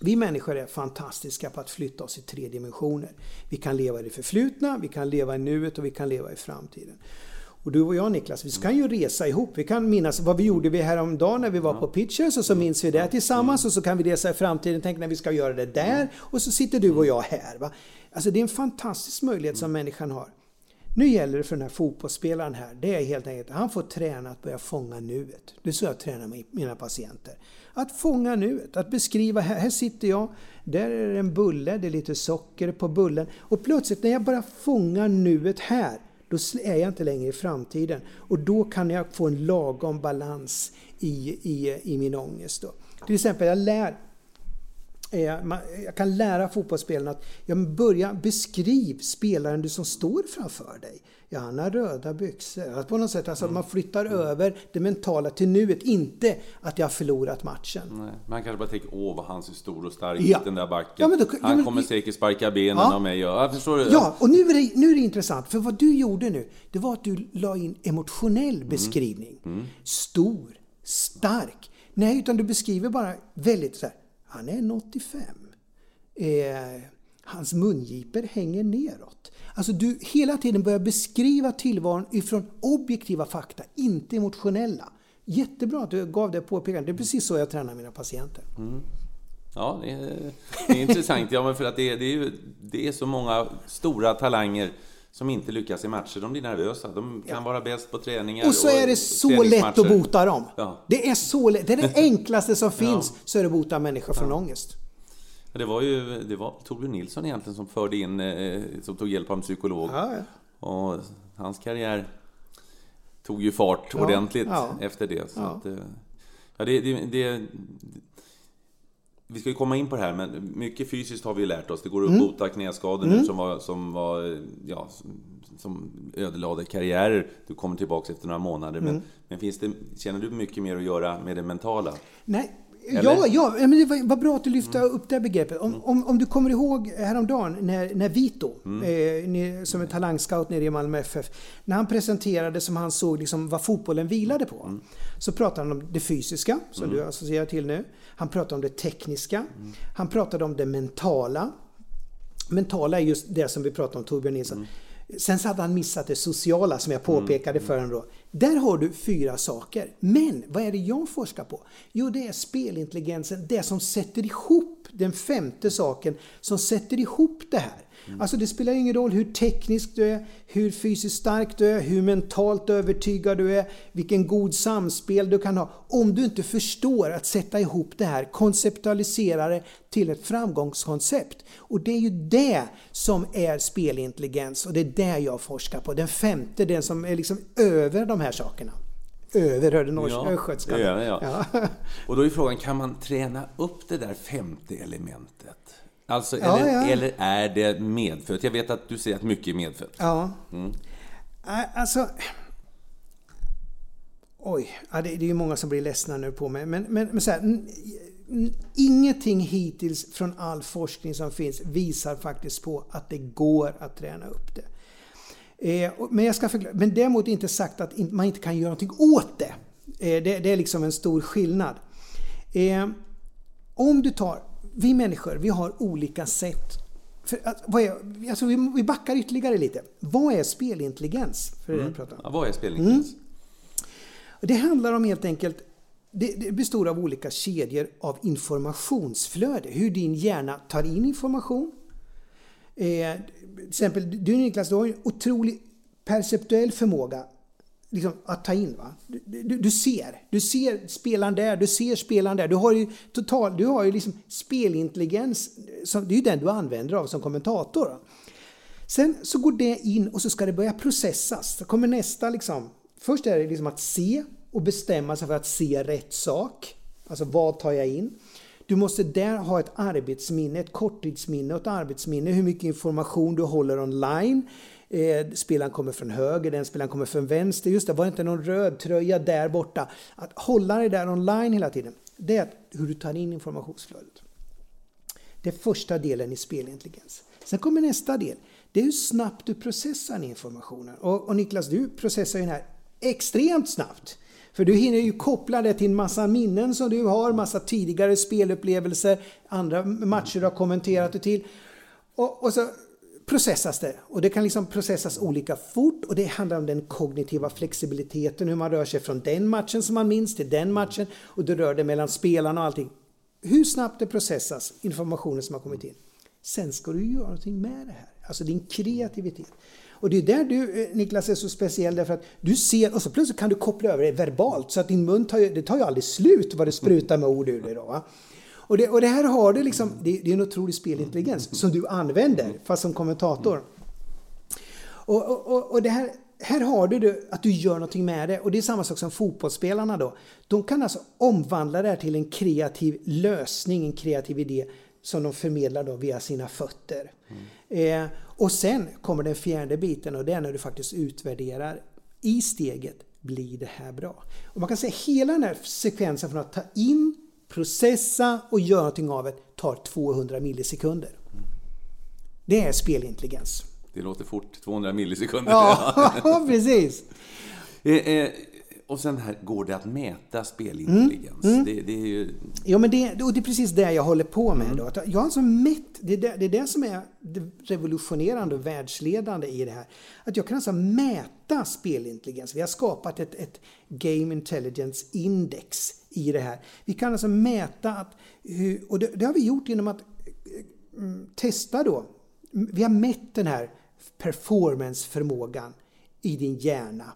Speaker 3: vi människor är fantastiska på att flytta oss i tre dimensioner. Vi kan leva i det förflutna, vi kan leva i nuet och vi kan leva i framtiden. Och du och jag Niklas, vi kan ju resa ihop. Vi kan minnas vad vi gjorde vi häromdagen när vi var på Pitchers och så minns vi det tillsammans och så kan vi resa i framtiden. Tänk när vi ska göra det där och så sitter du och jag här. Va? Alltså det är en fantastisk möjlighet som människan har. Nu gäller det för den här fotbollsspelaren här, det är helt enkelt han får träna att börja fånga nuet. Det är så jag tränar mina patienter. Att fånga nuet, att beskriva, här, här sitter jag, där är det en bulle, det är lite socker på bullen. Och plötsligt när jag bara fångar nuet här, då är jag inte längre i framtiden. Och då kan jag få en lagom balans i, i, i min ångest. Då. Till exempel, jag lär jag kan lära fotbollsspelarna att ja, börja beskriv spelaren du som står framför dig. Ja, han har röda byxor. Att på något sätt, alltså, mm. man flyttar mm. över det mentala till nuet. Inte att jag har förlorat matchen.
Speaker 2: Nej, man kanske bara tänker, åh vad han ser stor och stark ut den där backen. Ja, då, han men, kommer säkert sparka benen ja. av mig. Ja, förstår du?
Speaker 3: Ja, och nu är, det, nu är det intressant. För vad du gjorde nu, det var att du la in emotionell mm. beskrivning. Mm. Stor, stark. Nej, utan du beskriver bara väldigt så här, han är 1,85. Eh, hans mungiper hänger neråt. Alltså du hela tiden börjar beskriva tillvaron ifrån objektiva fakta, inte emotionella. Jättebra att du gav det påpekandet. Det är precis så jag tränar mina patienter. Mm.
Speaker 2: Ja, det är, det är intressant. Ja, men för att det är, det, är, det är så många stora talanger som inte lyckas i matcher. De blir nervösa. De kan ja. vara bäst på träningar.
Speaker 3: Och så är det så lätt att bota dem. Ja. Det är så lätt. Det är det enklaste som finns, ja. så är det att bota människor från ångest.
Speaker 2: Det var ju det var Torbjörn Nilsson egentligen som förde in, eh, som tog hjälp av en psykolog. Och hans karriär tog ju fart ordentligt efter det. Så att, eh, ja, det, det, det, vi ska ju komma in på det här, men mycket fysiskt har vi lärt oss. Det går att mm. bota knäskador mm. nu som var, som var, ja, som ödelade karriärer. Du kommer tillbaka efter några månader. Mm. Men, men finns det, känner du mycket mer att göra med det mentala?
Speaker 3: Nej, Ja, ja men det var, var bra att du lyfte mm. upp det begreppet. Om, om, om, du kommer ihåg häromdagen när, när Vito, mm. eh, som är talangscout nere i Malmö FF, när han presenterade som han såg liksom vad fotbollen vilade på. Mm. Så pratade han om det fysiska, som mm. du associerar till nu. Han pratade om det tekniska. Mm. Han pratade om det mentala. Mentala är just det som vi pratade om, Torbjörn Nilsson. Mm. Sen så hade han missat det sociala som jag påpekade mm. för honom då. Där har du fyra saker. Men vad är det jag forskar på? Jo, det är spelintelligensen, det som sätter ihop den femte saken, som sätter ihop det här. Mm. Alltså det spelar ingen roll hur teknisk du är, hur fysiskt stark du är, hur mentalt övertygad du är, vilken god samspel du kan ha. Om du inte förstår att sätta ihop det här, konceptualisera det till ett framgångskoncept. Och det är ju det som är spelintelligens och det är det jag forskar på. Den femte, den som är liksom över de här sakerna över hörde
Speaker 2: ja, ja, ja. ja. Och då är frågan, kan man träna upp det där femte elementet? Alltså, ja, eller, ja. eller är det medfött? Jag vet att du säger att mycket är medfött.
Speaker 3: Ja. Mm. Alltså... Oj, ja, det, är ju många som blir ledsna nu på mig. Men, men, men så här, ingenting hittills från all forskning som finns visar faktiskt på att det går att träna upp det. Eh, men, jag ska förklara, men däremot inte sagt att man inte kan göra någonting åt det. Eh, det, det, är liksom en stor skillnad. Eh, om du tar vi människor, vi har olika sätt. För att, vad är, alltså vi, vi backar ytterligare lite. Vad är spelintelligens? För
Speaker 2: mm. det ja, vad är spelintelligens? Mm.
Speaker 3: Det handlar om helt enkelt det, det består av olika kedjor av informationsflöde. Hur din hjärna tar in information. Eh, till exempel, du Niklas, du har en otrolig perceptuell förmåga liksom, att ta in. Va? Du, du, du, ser, du ser spelaren där, du ser spelaren där. Du har ju, total, du har ju liksom spelintelligens, som, det är ju den du använder av som kommentator. Va? Sen så går det in och så ska det börja processas. Så kommer nästa liksom, först är det liksom att se och bestämma sig för att se rätt sak. Alltså vad tar jag in? Du måste där ha ett arbetsminne, ett korttidsminne och ett arbetsminne, hur mycket information du håller online. Eh, spelaren kommer från höger, den spelaren kommer från vänster. Just det, var det inte någon röd tröja där borta? Att hålla det där online hela tiden, det är hur du tar in informationsflödet. Det är första delen i spelintelligens. Sen kommer nästa del. Det är hur snabbt du processar informationen. Och, och Niklas, du processar ju den här extremt snabbt. För du hinner ju koppla det till en massa minnen som du har, massa tidigare spelupplevelser, andra matcher du har kommenterat det till. Och, och så processas det. Och det kan liksom processas olika fort och det handlar om den kognitiva flexibiliteten, hur man rör sig från den matchen som man minns till den matchen och du rör det mellan spelarna och allting. Hur snabbt det processas, informationen som har kommit in. Sen ska du göra någonting med det här, alltså din kreativitet. Och det är där du eh, Niklas är så speciell därför att du ser och så plötsligt kan du koppla över det verbalt så att din mun tar ju, det tar ju aldrig slut vad det sprutar med ord ur dig då. Va? Och det, och det här har du liksom, det, det är en otrolig spelintelligens som du använder, fast som kommentator. Och, och, och det här, här har du att du gör någonting med det. Och det är samma sak som fotbollsspelarna då. De kan alltså omvandla det här till en kreativ lösning, en kreativ idé som de förmedlar då via sina fötter. Mm. Eh, och sen kommer den fjärde biten och det är när du faktiskt utvärderar i steget, blir det här bra? Och man kan säga hela den här sekvensen från att ta in, processa och göra någonting av det tar 200 millisekunder. Det är spelintelligens.
Speaker 2: Det låter fort, 200 millisekunder.
Speaker 3: Ja, precis.
Speaker 2: Eh, eh, och sen här, går det att mäta spelintelligens? Mm. Mm. Det, det, är ju...
Speaker 3: Ja, men det, och det är precis det jag håller på med. Mm. Då. Jag har alltså mätt, det är det, det är det som är revolutionerande och världsledande i det här. Att jag kan alltså mäta spelintelligens. Vi har skapat ett, ett Game Intelligence Index i det här. Vi kan alltså mäta att, och det, det har vi gjort genom att eh, mm, testa då. Vi har mätt den här performanceförmågan i din hjärna.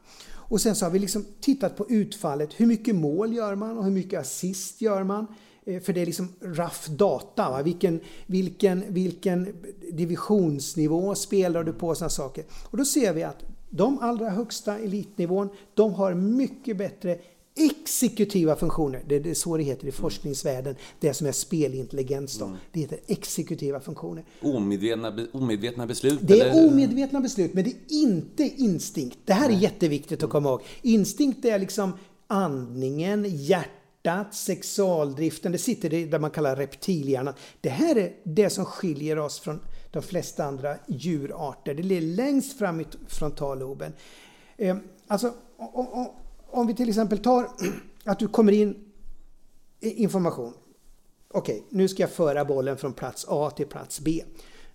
Speaker 3: Och sen så har vi liksom tittat på utfallet. Hur mycket mål gör man och hur mycket assist gör man? Eh, för det är liksom raff data. Va? Vilken, vilken, vilken divisionsnivå spelar du på och sådana saker. Och då ser vi att de allra högsta elitnivån, de har mycket bättre exekutiva funktioner. Det är så det heter i forskningsvärlden. Det som är spelintelligens då. Det heter exekutiva funktioner.
Speaker 2: Omedvetna, omedvetna beslut?
Speaker 3: Det är eller? omedvetna beslut, men det är inte instinkt. Det här är jätteviktigt att komma ihåg. Instinkt är liksom andningen, hjärtat, sexualdriften. Det sitter i det man kallar reptilhjärnan. Det här är det som skiljer oss från de flesta andra djurarter. Det ligger längst fram i frontalloben. Eh, alltså, om vi till exempel tar att du kommer in information. Okej, okay, nu ska jag föra bollen från plats A till plats B.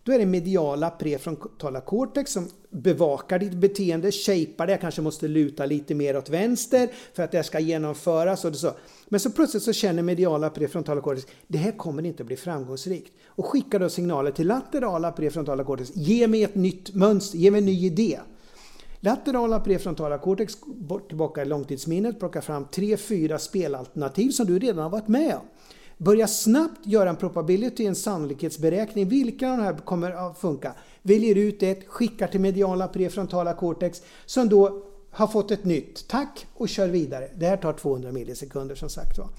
Speaker 3: Då är det mediala prefrontala cortex som bevakar ditt beteende, shapar det, jag kanske måste luta lite mer åt vänster för att det ska genomföras. Och så. Men så plötsligt så känner mediala prefrontala cortex, det här kommer inte att bli framgångsrikt. Och skickar då signaler till laterala prefrontala cortex, ge mig ett nytt mönster, ge mig en ny idé. Laterala prefrontala cortex tillbaka i långtidsminnet, plockar fram tre, fyra spelalternativ som du redan har varit med om. Börja snabbt göra en probability, en sannolikhetsberäkning. Vilka av de här kommer att funka? Väljer ut ett, skickar till mediala prefrontala cortex som då har fått ett nytt. Tack och kör vidare. Det här tar 200 millisekunder som sagt var.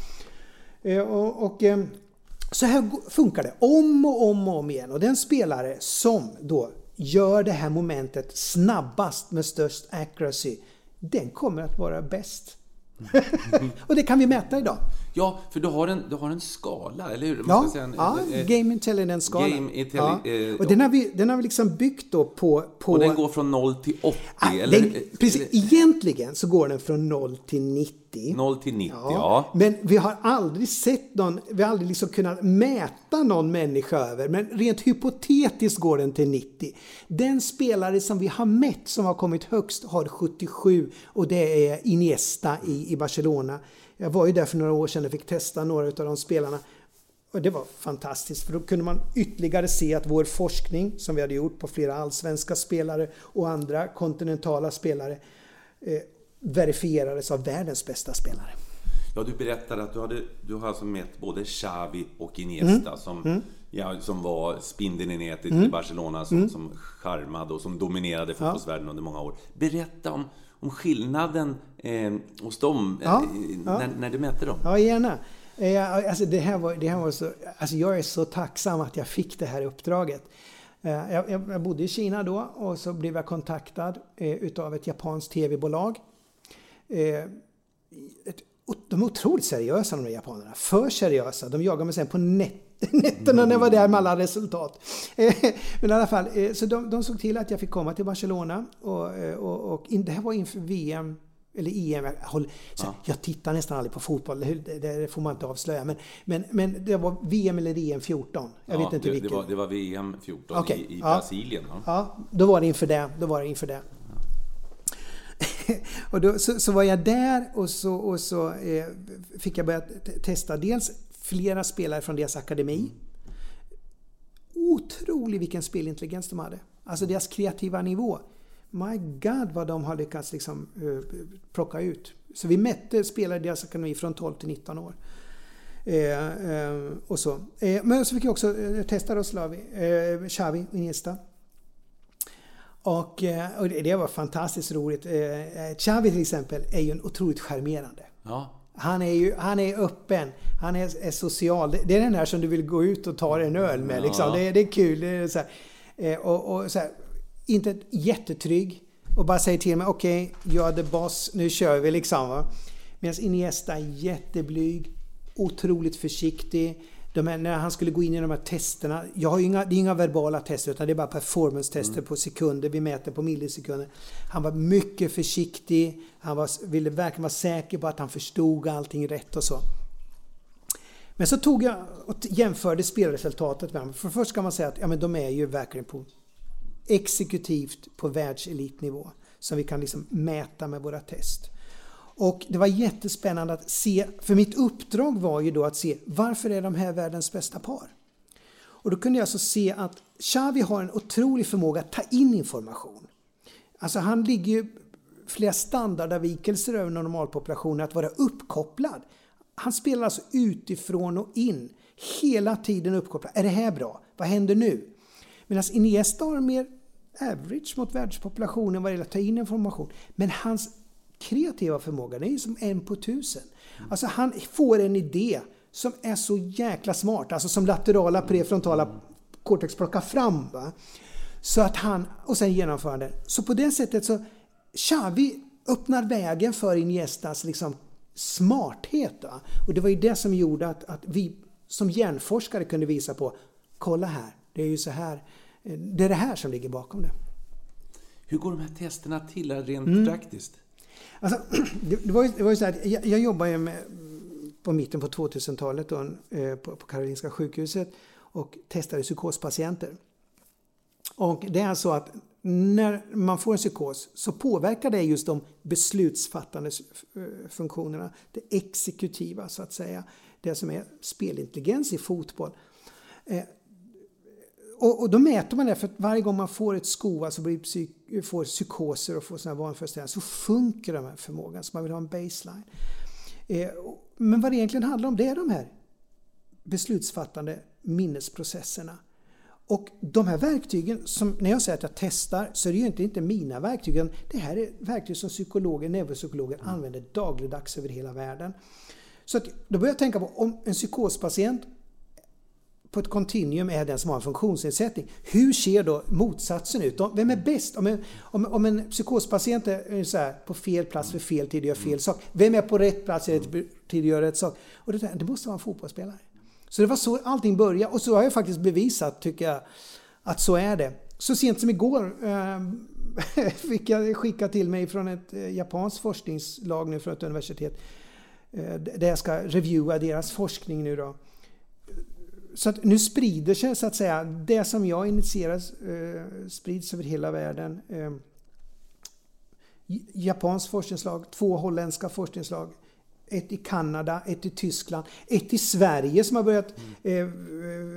Speaker 3: Eh, och, och, eh, så här funkar det om och om och om igen. Och den spelare som då gör det här momentet snabbast med störst accuracy, den kommer att vara bäst. och det kan vi mäta idag.
Speaker 2: Ja, för du har en, du har en skala, eller hur? Man
Speaker 3: ja, en, ja eh, Game Intelligence-skala.
Speaker 2: Game Intelli ja.
Speaker 3: Eh, och den har vi, den har vi liksom byggt då på, på...
Speaker 2: Och den går från 0 till 80?
Speaker 3: Ah,
Speaker 2: eller,
Speaker 3: den, precis, eller? egentligen så går den från 0 till 90.
Speaker 2: 0 till 90, ja. ja.
Speaker 3: Men vi har aldrig sett någon, vi har aldrig liksom kunnat mäta någon människa över. Men rent hypotetiskt går den till 90. Den spelare som vi har mätt som har kommit högst har 77 och det är Iniesta i, i Barcelona. Jag var ju där för några år sedan och fick testa några av de spelarna. Och det var fantastiskt för då kunde man ytterligare se att vår forskning som vi hade gjort på flera allsvenska spelare och andra kontinentala spelare eh, verifierades av världens bästa spelare.
Speaker 2: Ja, du berättade att du, hade, du har alltså mätt både Xavi och Iniesta mm. som, mm. Ja, som var spindeln i nätet mm. i Barcelona som, mm. som charmade och som dominerade fotbollsvärlden ja. under många år. Berätta om, om skillnaden eh, hos dem ja, eh, ja. När, när, du mätte dem.
Speaker 3: Ja, gärna. Eh, alltså det här var, det här var så, alltså jag är så tacksam att jag fick det här uppdraget. Eh, jag, jag, bodde i Kina då och så blev jag kontaktad eh, utav ett japanskt tv-bolag. Eh, de är otroligt seriösa de där japanerna. För seriösa. De jagar mig sen på nätet nätterna när jag var där med alla resultat. Men i alla fall, eh, så de, de såg till att jag fick komma till Barcelona och, eh, och, och det här var inför VM eller EM. Jag, håller, så, ja. jag tittar nästan aldrig på fotboll, det, det, får man inte avslöja. Men, men, men det var VM eller EM 14. Jag ja, vet inte
Speaker 2: det,
Speaker 3: vilket.
Speaker 2: Det var, det var VM 14 okay. i, i ja. Brasilien. Ja.
Speaker 3: ja, då var det inför det. Då var det inför det. och då, så, så, var jag där och så, och så eh, fick jag börja testa dels flera spelare från deras akademi. Otrolig vilken spelintelligens de hade. Alltså deras kreativa nivå. My God vad de har lyckats liksom, uh, plocka ut. Så vi mätte spelare i deras akademi från 12 till 19 år. Eh, eh, och så. Eh, men så fick jag också eh, testa då Slavi, eh, Xavi Iniesta. Och, eh, och, det var fantastiskt roligt. Eh, eh, Xavi till exempel är ju en otroligt charmerande.
Speaker 2: Ja.
Speaker 3: Han är ju han är öppen, han är, är social. Det, det är den där som du vill gå ut och ta en öl med. Liksom. Det, det, är kul. Det är så eh, och, och så här, inte jättetrygg. Och bara säger till mig, okej, okay, jag är the boss, nu kör vi liksom. Medan Iniesta är jätteblyg, otroligt försiktig. Här, när han skulle gå in i de här testerna, jag har inga, det är inga verbala tester utan det är bara performance-tester mm. på sekunder, vi mäter på millisekunder. Han var mycket försiktig, han var, ville verkligen vara säker på att han förstod allting rätt och så. Men så tog jag och jämförde spelresultatet med dem. För först kan man säga att ja, men de är ju verkligen på exekutivt på världselitnivå som vi kan liksom mäta med våra test. Och det var jättespännande att se, för mitt uppdrag var ju då att se varför är de här världens bästa par? Och då kunde jag alltså se att Xavi har en otrolig förmåga att ta in information. Alltså han ligger ju flera standardavvikelser över normalpopulationen att vara uppkopplad. Han spelar alltså utifrån och in. Hela tiden uppkopplad. Är det här bra? Vad händer nu? Medan Iniesta har mer average mot världspopulationen vad det gäller att ta in information. Men hans kreativa förmåga, den är ju som en på tusen. Alltså han får en idé som är så jäkla smart, alltså som laterala prefrontala cortex plockar fram. Va? Så att han, och sen genomför han det. Så på det sättet så, Xavi öppnar vägen för Iniestas liksom smarthet. Va? Och det var ju det som gjorde att, att vi som hjärnforskare kunde visa på, kolla här, det är ju så här, det är det här som ligger bakom det.
Speaker 2: Hur går de här testerna till rent mm. praktiskt?
Speaker 3: Alltså, det, var ju, det var ju så här, jag, jag jobbade ju med, på mitten på 2000-talet då, eh, på, på Karolinska sjukhuset och testade psykospatienter. Och det är så att när man får en psykos så påverkar det just de beslutsfattande eh, funktionerna. Det exekutiva så att säga. Det som är spelintelligens i fotboll. Eh, och, och, då mäter man det för att varje gång man får ett sko, alltså blir psyk, får psykoser och får sådana vanföreställningar så sjunker de här förmågan. Så man vill ha en baseline. Eh, men vad det egentligen handlar om det är de här beslutsfattande minnesprocesserna. Och de här verktygen, som, när jag säger att jag testar, så är det ju inte, inte mina verktyg. Det här är verktyg som psykologer, neuropsykologer använder dagligdags över hela världen. Så att, då börjar jag tänka på om en psykospatient på ett kontinuum är den som har en funktionsnedsättning. Hur ser då motsatsen ut? Vem är bäst? Om en, om, om en psykospatient är så här, på fel plats för fel tid och gör fel sak. Vem är på rätt plats rätt tid och gör rätt sak? Och det, det måste vara en fotbollsspelare. Så det var så allting började och så har jag faktiskt bevisat, tycker jag, att så är det. Så sent som igår eh, fick jag skicka till mig från ett eh, japanskt forskningslag nu från ett universitet. Eh, där jag ska reviewa deras forskning nu då. Så att nu sprider sig så att säga det som jag initierar eh, sprids över hela världen. Eh, japanskt forskningslag, två holländska forskningslag, ett i Kanada, ett i Tyskland, ett i Sverige som har börjat eh,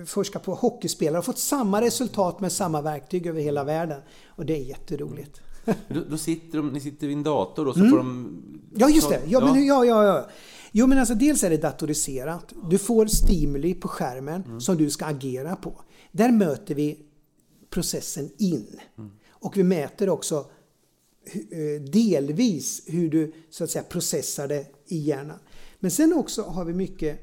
Speaker 3: forska på hockeyspelare och fått samma resultat med samma verktyg över hela världen. Och det är jätteroligt.
Speaker 2: Då, då sitter de, ni sitter vid en dator och så mm. får de...
Speaker 3: Ja, just det. Ja, men, ja, ja, ja. Jo men alltså dels är det datoriserat. Du får stimuli på skärmen mm. som du ska agera på. Där möter vi processen in. Mm. Och vi mäter också eh, delvis hur du så att säga processar det i hjärnan. Men sen också har vi mycket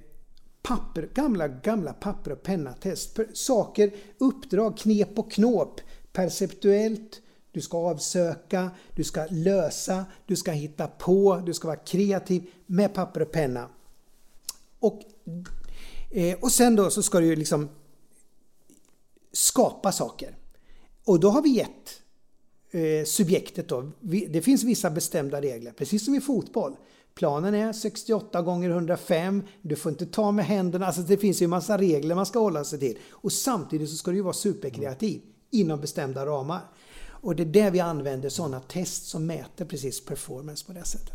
Speaker 3: papper, gamla, gamla papper och pennatest. Saker, uppdrag, knep och knåp. Perceptuellt, du ska avsöka, du ska lösa, du ska hitta på, du ska vara kreativ med papper och penna. Och, eh, och sen då så ska du liksom skapa saker. Och då har vi gett eh, subjektet då, det finns vissa bestämda regler, precis som i fotboll. Planen är 68 gånger 105, du får inte ta med händerna, alltså det finns ju en massa regler man ska hålla sig till. Och samtidigt så ska du ju vara superkreativ inom bestämda ramar. Och det är där vi använder sådana test som mäter precis performance på det sättet.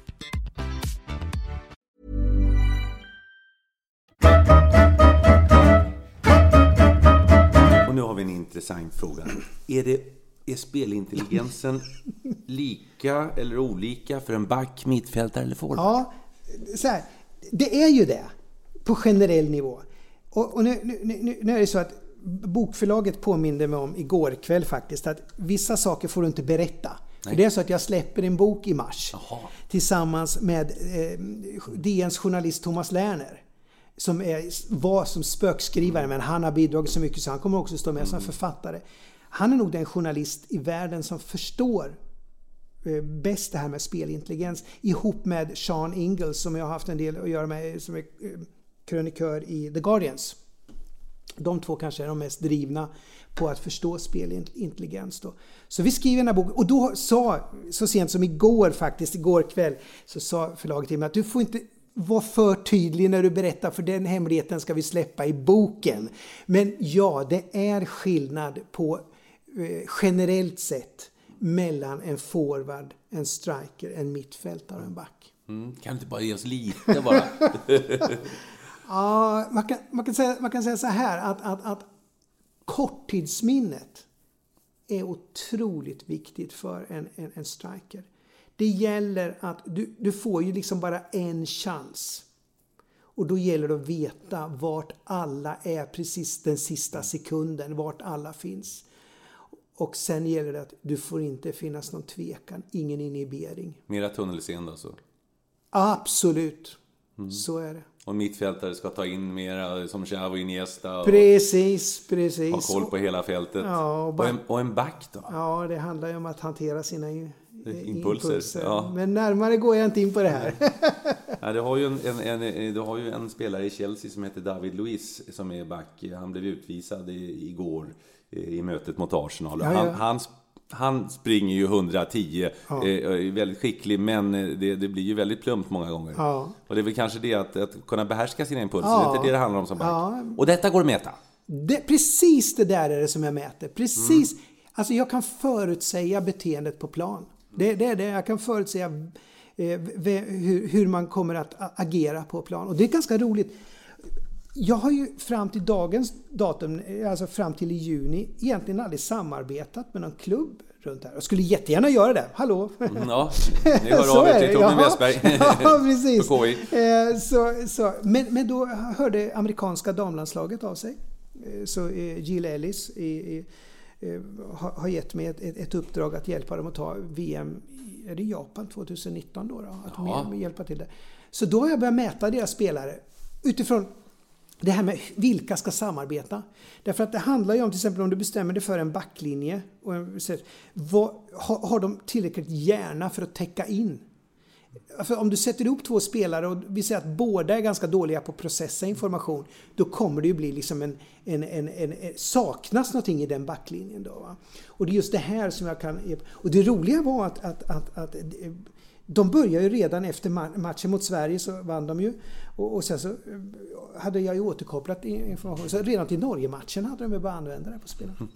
Speaker 2: Och nu har vi en intressant fråga. Är, det, är spelintelligensen lika eller olika för en back, mittfältare eller forward?
Speaker 3: Ja, så här, det är ju det på generell nivå. Och, och nu, nu, nu, nu är det så att bokförlaget påminde mig om igår kväll faktiskt att vissa saker får du inte berätta. För det är så att jag släpper en bok i mars
Speaker 2: Jaha.
Speaker 3: tillsammans med eh, DNs journalist Thomas Lerner. Som är, var som spökskrivare men han har bidragit så mycket så han kommer också stå med som författare. Han är nog den journalist i världen som förstår eh, bäst det här med spelintelligens ihop med Sean Ingalls som jag har haft en del att göra med som är eh, krönikör i The Guardians. De två kanske är de mest drivna på att förstå spelintelligens. Då. Så vi skriver den här boken och då sa, så sent som igår faktiskt, igår kväll, så sa förlaget till mig att du får inte vara för tydlig när du berättar för den hemligheten ska vi släppa i boken. Men ja, det är skillnad på eh, generellt sett mellan en forward, en striker, en mittfältare och en back.
Speaker 2: Mm, kan du inte bara ge oss lite bara?
Speaker 3: Ja, man kan, man kan, säga, man kan säga så här att, att, att korttidsminnet är otroligt viktigt för en, en, en striker. Det gäller att du, du får ju liksom bara en chans. Och då gäller det att veta vart alla är precis den sista sekunden, vart alla finns. Och sen gäller det att du får inte finnas någon tvekan, ingen inhibering.
Speaker 2: Mera tunnelseende alltså.
Speaker 3: Absolut, så är det.
Speaker 2: Och mittfältare ska ta in mera som och Iniesta och
Speaker 3: Precis, precis.
Speaker 2: ha koll på hela fältet.
Speaker 3: Ja, och
Speaker 2: och,
Speaker 3: bara-
Speaker 2: en, och en back då?
Speaker 3: Ja, det handlar ju om att hantera sina i-
Speaker 2: Impulser, ja.
Speaker 3: Men närmare går jag inte in på det här.
Speaker 2: Ja, du, har ju en, en, en, du har ju en spelare i Chelsea som heter David Luiz som är back. Han blev utvisad i, igår eh, i mötet mot Arsenal.
Speaker 3: Ja,
Speaker 2: Han,
Speaker 3: ja.
Speaker 2: han, han springer ju 110, eh, är väldigt skicklig, men eh, det, det blir ju väldigt plumpt många gånger.
Speaker 3: Ja.
Speaker 2: Och det är väl kanske det att, att kunna behärska sina impulser,
Speaker 3: Ja.
Speaker 2: det är det det handlar om som back.
Speaker 3: Ja.
Speaker 2: Och detta går att mäta.
Speaker 3: Det, precis det där är det som jag mäter. Precis. Alltså jag kan förutsäga beteendet på plan. Det, det är det. Jag kan förutsäga eh, hur, hur man kommer att agera på plan. Och det är ganska roligt. Jag har ju fram till dagens datum, eh, alltså fram till i juni, egentligen aldrig samarbetat med någon klubb runt här. Jag skulle jättegärna göra det. Hallå!
Speaker 2: Ja, ni hör av er till Torbjörn. Westberg
Speaker 3: Ja, precis.
Speaker 2: på KI.
Speaker 3: Eh, så, så. Men, men då hörde amerikanska damlandslaget av sig. Så Jill Ellis i, i, har har gett mig ett, ett, uppdrag att hjälpa dem att ta VM är det Japan 2019 då? då att
Speaker 2: Ja.
Speaker 3: hjälpa till det. Så då har jag börjat mäta deras spelare utifrån det här med vilka ska samarbeta. Därför att det handlar ju om till exempel om du bestämmer dig för en backlinje. Och en, så- vad, har, har de tillräckligt hjärna för att täcka in? För om du sätter ihop två spelare och vi säger att båda är ganska dåliga på att processa information. Då kommer det ju bli liksom en, en, en, en, en saknas någonting i den backlinjen. Då, va? Och det är just det här som jag kan... Och det roliga var att, att, att, att eh, de började ju redan efter matchen mot Sverige så vann de ju. Och, och sen så eh, hade jag ju återkopplat information. Så redan till Norge-matchen hade de ju börjat använda det på spelarna.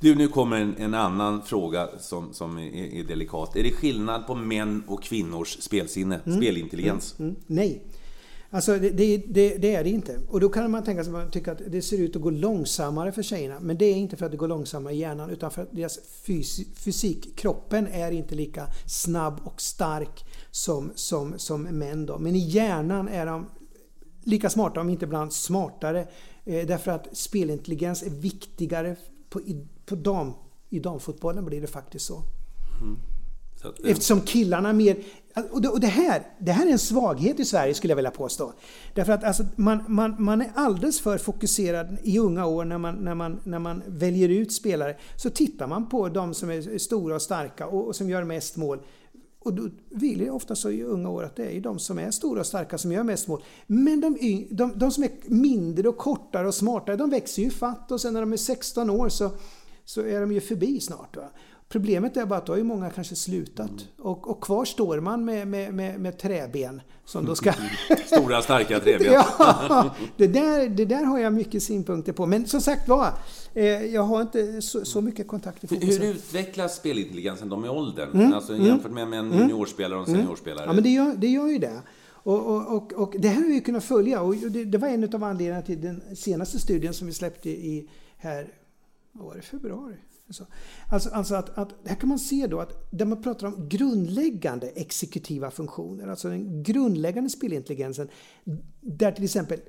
Speaker 2: Du, nu kommer en, en annan fråga som, som är, är delikat. Är det skillnad på män och kvinnors spelsinne, spelintelligens?
Speaker 3: Mm, nej. Alltså det, det, det, det, är det inte. Och då kan man tänka sig man tycker att det ser ut att gå långsammare för tjejerna. Men det är inte för att det går långsammare i hjärnan utan för att deras fys fysik, kroppen är inte lika snabb och stark som, som, som män. Då. Men i hjärnan är de lika smarta, om inte ibland smartare. Eh, därför att spelintelligens är viktigare på, i, på dam, i damfotbollen blir det faktiskt så. Mm. så att, Eftersom killarna mer... Och det, och det, här, det här är en svaghet i Sverige skulle jag vilja påstå. Därför att alltså, man, man, man är alldeles för fokuserad i unga år när man, när, man, när man väljer ut spelare. Så tittar man på de som är stora och starka och, och som gör mest mål. Och då vill jag ofta så i unga år att det är de som är stora och starka som gör mest mål. Men de, de, de som är mindre och kortare och smartare, de växer ju fatt och sen när de är 16 år så, så är de ju förbi snart. Va? Problemet är bara att då har ju många kanske slutat. Mm. Och, och kvar står man med, med, med, med träben. Som då ska...
Speaker 2: Stora starka träben.
Speaker 3: ja, det där, det där har jag mycket synpunkter på. Men som sagt var, eh, jag har inte så, så mycket kontakt i
Speaker 2: Hur utvecklas spelintelligensen de i åldern? Mm. Alltså mm. jämfört med, med en mm. juniorspelare och en mm. seniorspelare?
Speaker 3: Ja, men det gör, det gör ju det. Och, och, och, och, det här har vi kunnat följa och det, det var en av anledningarna till den senaste studien som vi släppte i här, vad var det, februari? Alltså, alltså, alltså att, att, här kan man se då att där man pratar om grundläggande exekutiva funktioner, alltså den grundläggande spelintelligensen, där till exempel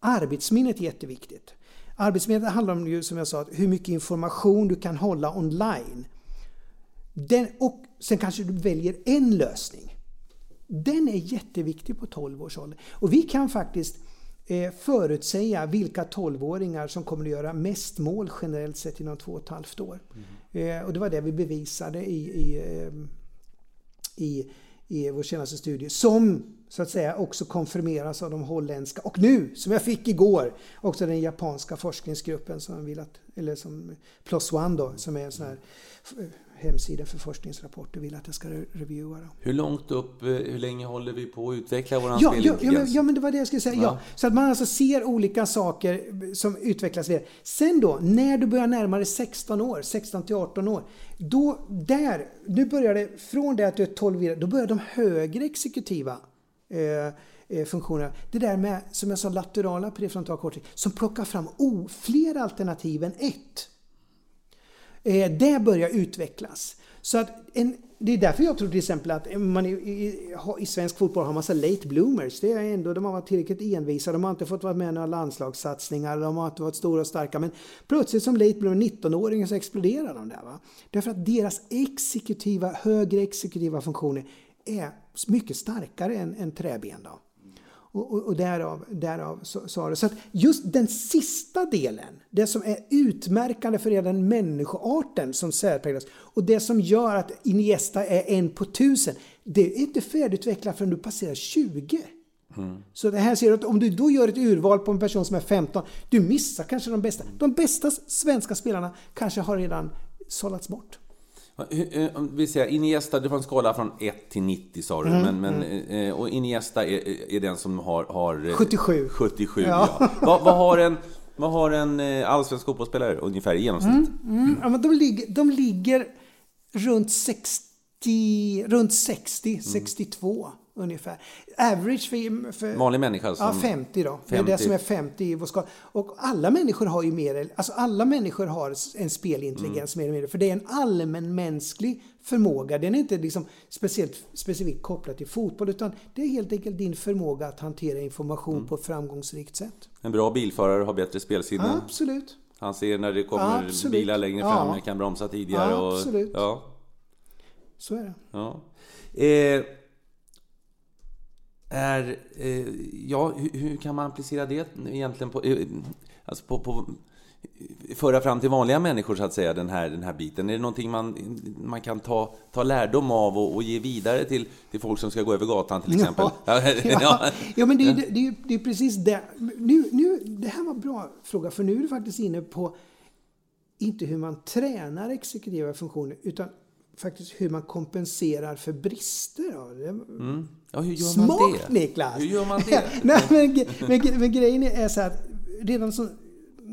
Speaker 3: arbetsminnet är jätteviktigt. Arbetsminnet handlar om, ju, som jag sa, hur mycket information du kan hålla online. Den, och sen kanske du väljer en lösning. Den är jätteviktig på 12 års ålder. Och vi kan faktiskt förutsäga vilka 12-åringar som kommer att göra mest mål generellt sett inom två och ett halvt år. Mm. Eh, och det var det vi bevisade i, i, eh, i, i vår senaste studie. Som så att säga också konfirmeras av de holländska och nu, som jag fick igår, också den japanska forskningsgruppen som vill att, eller som Plus One då, som är en sån här hemsida för forskningsrapporter vill att jag ska reviewa dem.
Speaker 2: Hur långt upp, eh, hur länge håller vi på att utveckla våran
Speaker 3: ja, ja, ja, men, ja, men det var det jag skulle säga. Ja. ja. Så att man alltså ser olika saker som utvecklas vidare. Sen då, när du börjar närma dig 16 år, 16 till 18 år, då där, nu börjar det, från det att du är 12 år, då börjar de högre exekutiva eh, eh funktionerna. Det där med, som jag sa, laterala prefrontal cortex, som plockar fram oh, fler alternativ än ett. Eh, det börjar utvecklas. Så att en, det är därför jag tror till exempel att man i, i, i svensk fotboll har massa late bloomers. Det är ändå, de har varit tillräckligt envisa, de har inte fått vara med i några landslagssatsningar, de har inte varit stora och starka. Men plötsligt som late bloomer, 19-åringar, så exploderar de där. Va? Därför att deras exekutiva, högre exekutiva funktioner är mycket starkare än, än träben. Då. Och, och, och därav, därav sa det. Så att just den sista delen, det som är utmärkande för den människoarten som särpräglas och det som gör att Iniesta är en på tusen, det är inte färdigutvecklat förrän du passerar 20. Mm. Så det här ser du att om du då gör ett urval på en person som är 15, du missar kanske de bästa. De bästa svenska spelarna kanske har redan sållats bort.
Speaker 2: Eh, vi säger, Iniesta, det var en skala från 1 till 90 sa du, mm, men, men, mm. och Iniesta är, är, den som har... har
Speaker 3: 77.
Speaker 2: 77, ja. ja. vad, vad, har en, vad har en allsvensk fotbollsspelare ungefär i genomsnitt?
Speaker 3: Mm, mm. Ja, men de, ligger, de ligger runt 60, runt 60 62 ungefär. Average för... för
Speaker 2: Vanlig människa?
Speaker 3: Som, ja, 50 då. 50. Det är det som är 50 i vår skala. Och alla människor har ju mer, alltså alla människor har en spelintelligens mm. mer eller mindre. För det är en allmänmänsklig förmåga. Den är inte liksom speciellt specifikt kopplad till fotboll utan det är helt enkelt din förmåga att hantera information mm. på ett framgångsrikt sätt.
Speaker 2: En bra bilförare har bättre spelsinne?
Speaker 3: Ja, absolut.
Speaker 2: Han ser när det kommer absolut. bilar längre fram, ja. kan bromsa tidigare.
Speaker 3: Ja, absolut.
Speaker 2: Och, ja.
Speaker 3: Så är det.
Speaker 2: Ja. Eh, är, eh, ja, hur, hur, kan man applicera det egentligen på, eh, alltså på, på, föra fram till vanliga människor så att säga, den här, den här biten? Är det någonting man, man kan ta, ta lärdom av och, och ge vidare till, till folk som ska gå över gatan till exempel?
Speaker 3: Ja, ja. ja men det är, det, är, det är precis det. Nu, nu, det här var en bra fråga, för nu är du faktiskt inne på inte hur man tränar exekutiva funktioner, utan faktiskt hur man kompenserar för brister.
Speaker 2: Mm. Ja, hur gör
Speaker 3: Smart
Speaker 2: man det?
Speaker 3: Niklas!
Speaker 2: Hur gör man det?
Speaker 3: Nej, men, men, men, grejen är så här, redan som,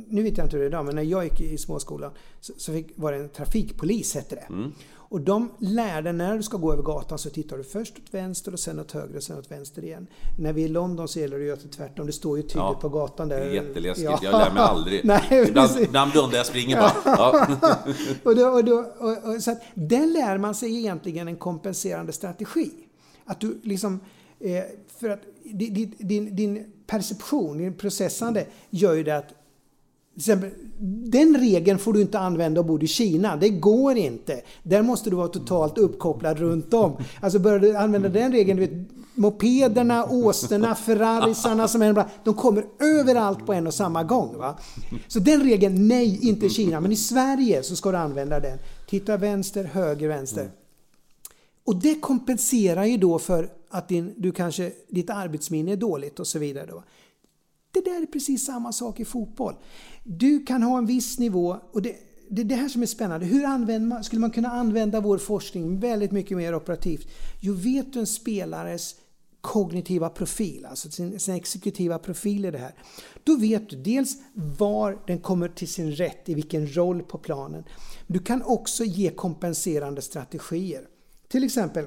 Speaker 3: nu vet jag inte hur det är idag, men när jag gick i småskolan så, så fick, var det en trafikpolis, hette det.
Speaker 2: Mm.
Speaker 3: Och de lärde, när du ska gå över gatan så tittar du först åt vänster och sen åt höger och sen åt vänster igen. När vi är i London så gäller det att det tvärtom. Det står ju tydligt
Speaker 2: Ja,
Speaker 3: på gatan där.
Speaker 2: Det är jätteläskigt.
Speaker 3: Ja.
Speaker 2: Jag lär mig aldrig.
Speaker 3: Nej,
Speaker 2: ibland, ibland blundar jag springer bara. Ja.
Speaker 3: och då, och då, och, och, så att den lär man sig egentligen en kompenserande strategi. Att du liksom, eh, för att din, din- din, perception, din processande gör ju det att den regeln får du inte använda om du bor i Kina. Det går inte. Där måste du vara totalt uppkopplad runt om. Alltså börjar du använda den regeln, du vet, mopederna, åsnorna, ferrarisarna som är de kommer överallt på en och samma gång. Va? Så den regeln, nej, inte i Kina. Men i Sverige så ska du använda den. Titta vänster, höger, vänster. Och det kompenserar ju då för att din, du kanske, ditt arbetsminne är dåligt och så vidare. Då. Det där är precis samma sak i fotboll. Du kan ha en viss nivå och det, det är det här som är spännande. Hur använder man, skulle man kunna använda vår forskning väldigt mycket mer operativt? Jo, vet du en spelares kognitiva profil, alltså sin, sin exekutiva profil i det här. Då vet du dels var den kommer till sin rätt, i vilken roll på planen. Du kan också ge kompenserande strategier. Till exempel,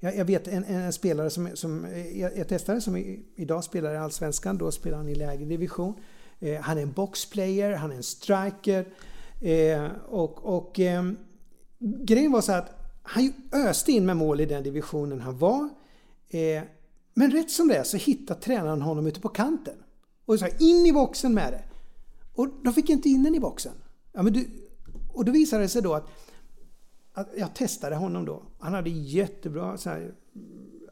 Speaker 3: jag, jag vet en, en spelare som, som jag, jag testade som i, idag spelar i Allsvenskan, då spelar han i lägre division. Eh, han är en boxplayer, han är en striker. Eh, och och eh, grejen var så att han ju öste in med mål i den divisionen han var. Eh, men rätt som det är så hittar tränaren honom ute på kanten. Och sa in i boxen med det. Och de fick inte in den i boxen. Ja, men du, och då visade det sig då att att jag testade honom då. Han hade jättebra så här,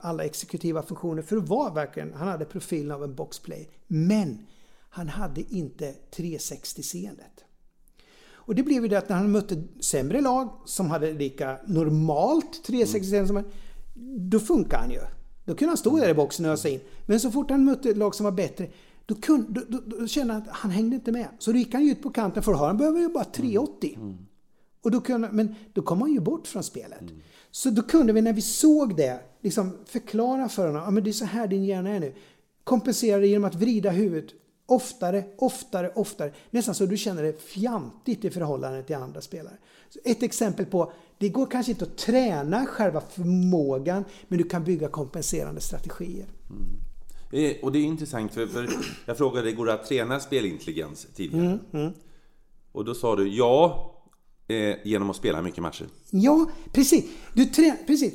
Speaker 3: alla exekutiva funktioner för att vara verkligen, han hade profilen av en boxplay. Men han hade inte 360-seendet. Och det blev ju det att när han mötte sämre lag som hade lika normalt 360-seende som han, då funkar han ju. Då kunde han stå där i boxen och ösa in. Men så fort han mötte lag som var bättre, då, kunde, då, då, då kände han att han hängde inte med. Så då gick han ju ut på kanten för han behöver ju bara 380. Och då kunde, men då kom han ju bort från spelet. Så då kunde vi när vi såg det liksom förklara för honom att det är så här din hjärna är nu. Kompensera det genom att vrida huvudet oftare, oftare, oftare. Nästan så du känner det fjantigt i förhållande till andra spelare. Så ett exempel på, det går kanske inte att träna själva förmågan men du kan bygga kompenserande strategier.
Speaker 2: Eh, Och det är intressant, för, för jag frågade, går det att träna spelintelligens tidigare?
Speaker 3: Mm,
Speaker 2: Och då sa du ja, eh, genom att spela mycket matcher.
Speaker 3: Ja, precis. Du, trä, precis.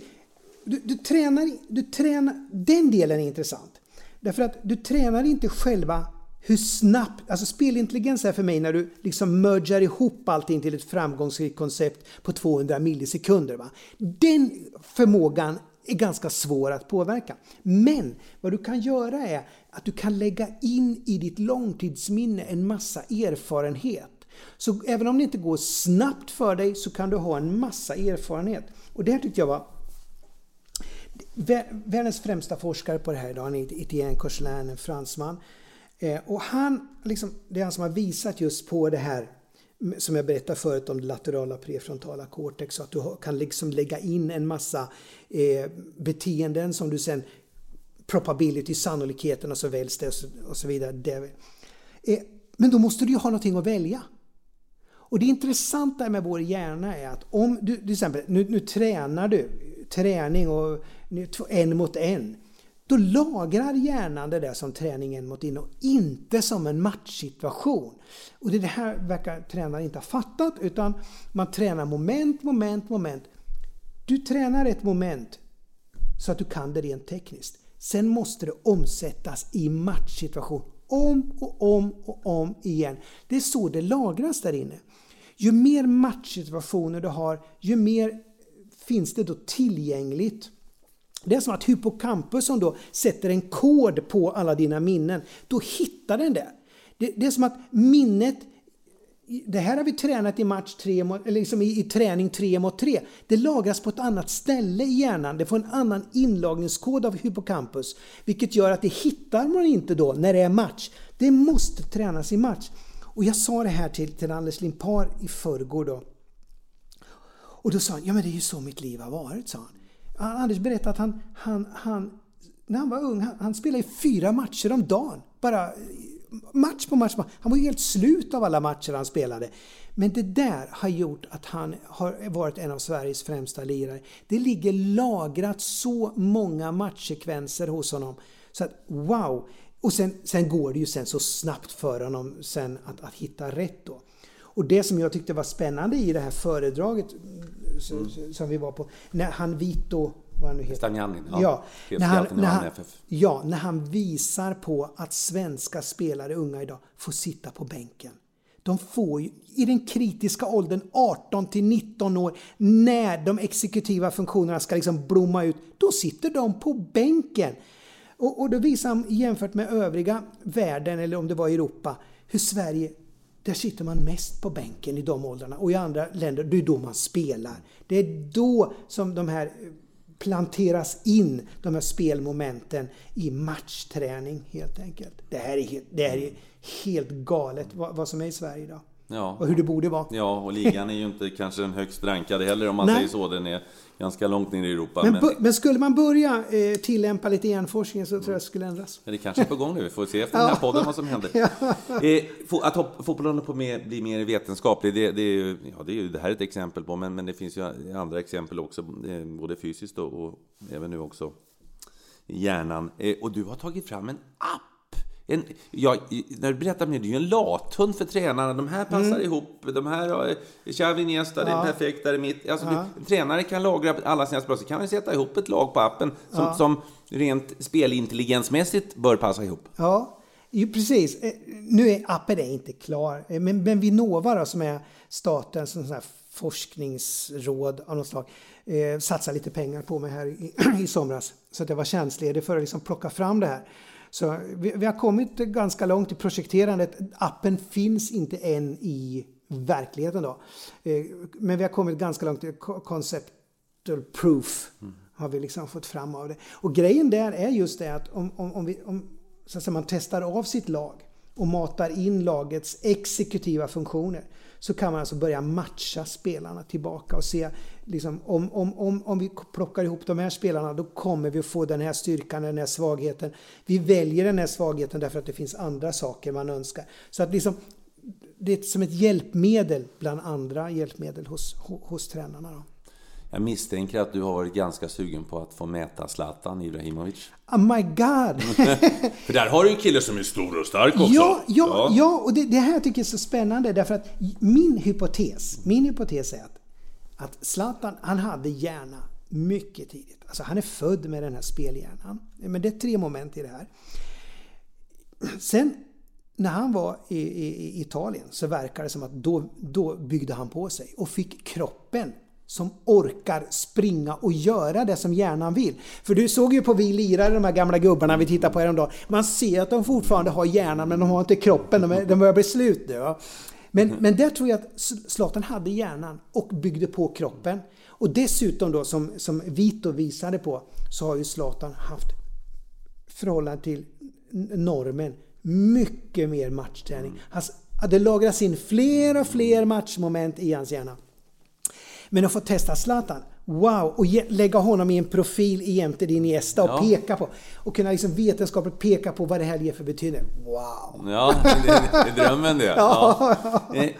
Speaker 3: Du, du, tränar, du tränar... Den delen är intressant. Därför att du tränar inte själva hur snabbt... Alltså spelintelligens är för mig när du liksom mergar ihop allting till ett framgångsrikt koncept på 200 millisekunder. Va? Den förmågan är ganska svår att påverka. Men vad du kan göra är att du kan lägga in i ditt långtidsminne en massa erfarenhet. Så även om det inte går snabbt för dig så kan du ha en massa erfarenhet. Och det här tyckte jag var Världens främsta forskare på det här idag, Etienne en fransman. Eh, och han, liksom, det är han som har visat just på det här som jag berättade förut om det laterala prefrontala cortex. Så att du kan liksom lägga in en massa eh, beteenden som du sen probability, sannolikheten och så väljs det och så, vidare. Det, eh, men då måste du ju ha någonting att välja. Och det intressanta med vår hjärna är att om du till exempel, nu, nu tränar du, träning och nu, en mot en. Då lagrar hjärnan det där som träningen mot in och inte som en matchsituation. Och det här verkar tränaren inte ha fattat utan man tränar moment, moment, moment. Du tränar ett moment så att du kan det rent tekniskt. Sen måste det omsättas i matchsituation om och om och om igen. Det är så det lagras där inne. Ju mer matchsituationer du har, ju mer finns det då tillgängligt. Det är som att hippocampus som då sätter en kod på alla dina minnen, då hittar den det. Det, det är som att minnet det här har vi tränat i match tre, eller liksom i, i träning 3 mot 3. Det lagras på ett annat ställe i hjärnan. Det får en annan inlagningskod av hippocampus. Vilket gör att det hittar man inte då när det är match. Det måste tränas i match. Och jag sa det här till, till Anders Limpar i förrgår då. Och då sa han, ja men det är ju så mitt liv har varit, sa han. Anders berättade att han, han, han, när han var ung, han, han spelade fyra matcher om dagen. Bara match på match. Han var ju helt slut av alla matcher han spelade. Men det där har gjort att han har varit en av Sveriges främsta lirare. Det ligger lagrat så många matchsekvenser hos honom. Så att wow! Och sen, sen går det ju sen så snabbt för honom sen att, att hitta rätt då. Och det som jag tyckte var spännande i det här föredraget mm. som vi var på, när han Vito vad han nu heter.
Speaker 2: Stagnanin,
Speaker 3: ja. ja när, han, när, han, ja, när han visar på att svenska spelare, unga idag, får sitta på bänken. De får ju, i den kritiska åldern 18 till 19 år, när de exekutiva funktionerna ska liksom blomma ut, då sitter de på bänken. Och, och då visar han jämfört med övriga världen, eller om det var Europa, hur Sverige där sitter man mest på bänken i de åldrarna. Och i andra länder, det är då man spelar. Det är då som de här eh, planteras in, de här spelmomenten, i matchträning helt enkelt. Det här är helt, det här är helt galet vad, vad som är i Sverige idag. Ja. Och hur det borde vara.
Speaker 2: Ja, och ligan är ju inte kanske den högst rankade heller om man Nej. säger så. Den är ganska långt ner i Europa.
Speaker 3: Men, men... men skulle man börja eh, tillämpa lite hjärnforskning så tror jag det skulle ändras.
Speaker 2: Ja, det kanske är på gång nu. Vi får se efter den här podden vad som händer. ja. eh, att fotbollen på med, blir mer vetenskaplig, det, det, är ju, ja, det är ju det här är ett exempel på, men, men det finns ju andra exempel också, eh, både fysiskt och, och även nu också i hjärnan. Eh, och du har tagit fram en app en, ja, när du berättar mer, det är ju en lathund för tränarna. De här passar mm. ihop. De här Xavi Iniesta, ja. det är perfekt där i mitt. Alltså, ja. du, en tränare kan lagra alla sina spelare, så kan man sätta ihop ett lag på appen som, ja. som rent spelintelligensmässigt bör passa ihop.
Speaker 3: Ja, jo, precis. Eh, nu är appen är inte klar, eh, men, men Vinnova då, som är statens sån här forskningsråd av något slag, eh, satsar lite pengar på mig här i, i somras. Så att jag var tjänstledig för att liksom plocka fram det här. Så vi, vi, har kommit ganska långt i projekterandet. Appen finns inte än i verkligheten då. Eh, men vi har kommit ganska långt i conceptual proof. Mm. Har vi liksom fått fram av det. Och grejen där är just det att om, om, om, vi, om så att säga, man testar av sitt lag och matar in lagets exekutiva funktioner så kan man alltså börja matcha spelarna tillbaka och se liksom, om, om, om, om vi plockar ihop de här spelarna då kommer vi att få den här styrkan, den här svagheten. Vi väljer den här svagheten därför att det finns andra saker man önskar. Så att liksom, det är som ett hjälpmedel bland andra hjälpmedel hos, hos, hos tränarna. Då.
Speaker 2: Jag misstänker att du har varit ganska sugen på att få mäta Zlatan Ibrahimovic.
Speaker 3: Oh my God!
Speaker 2: För där har du en kille som är stor och stark också.
Speaker 3: Ja, ja, ja. ja och det, det här tycker jag är så spännande därför att min hypotes, min hypotes är att, att Zlatan, han hade hjärna mycket tidigt. Alltså han är född med den här spelhjärnan. Men det är tre moment i det här. Sen när han var i, i, i Italien så verkar det som att då, då byggde han på sig och fick kroppen som orkar springa och göra det som hjärnan vill. För du såg ju på vi lirare, de här gamla gubbarna vi tittade på häromdagen. Man ser att de fortfarande har hjärnan men de har inte kroppen, de, är, de börjar bli slut nu. Men, mm. men där tror jag att Zlatan hade hjärnan och byggde på kroppen. Och dessutom då som, som Vito visade på så har ju Zlatan haft förhållande till normen mycket mer matchträning. Han hade lagrats in fler och fler matchmoment i hans hjärna. Men att få testa Zlatan, wow! Och lägga honom i en profil jämte din gästa och ja. peka på. Och kunna liksom vetenskapligt peka på vad det här ger för betydelse. Wow!
Speaker 2: Ja, det, är drömmen det. ja. ja. Eh,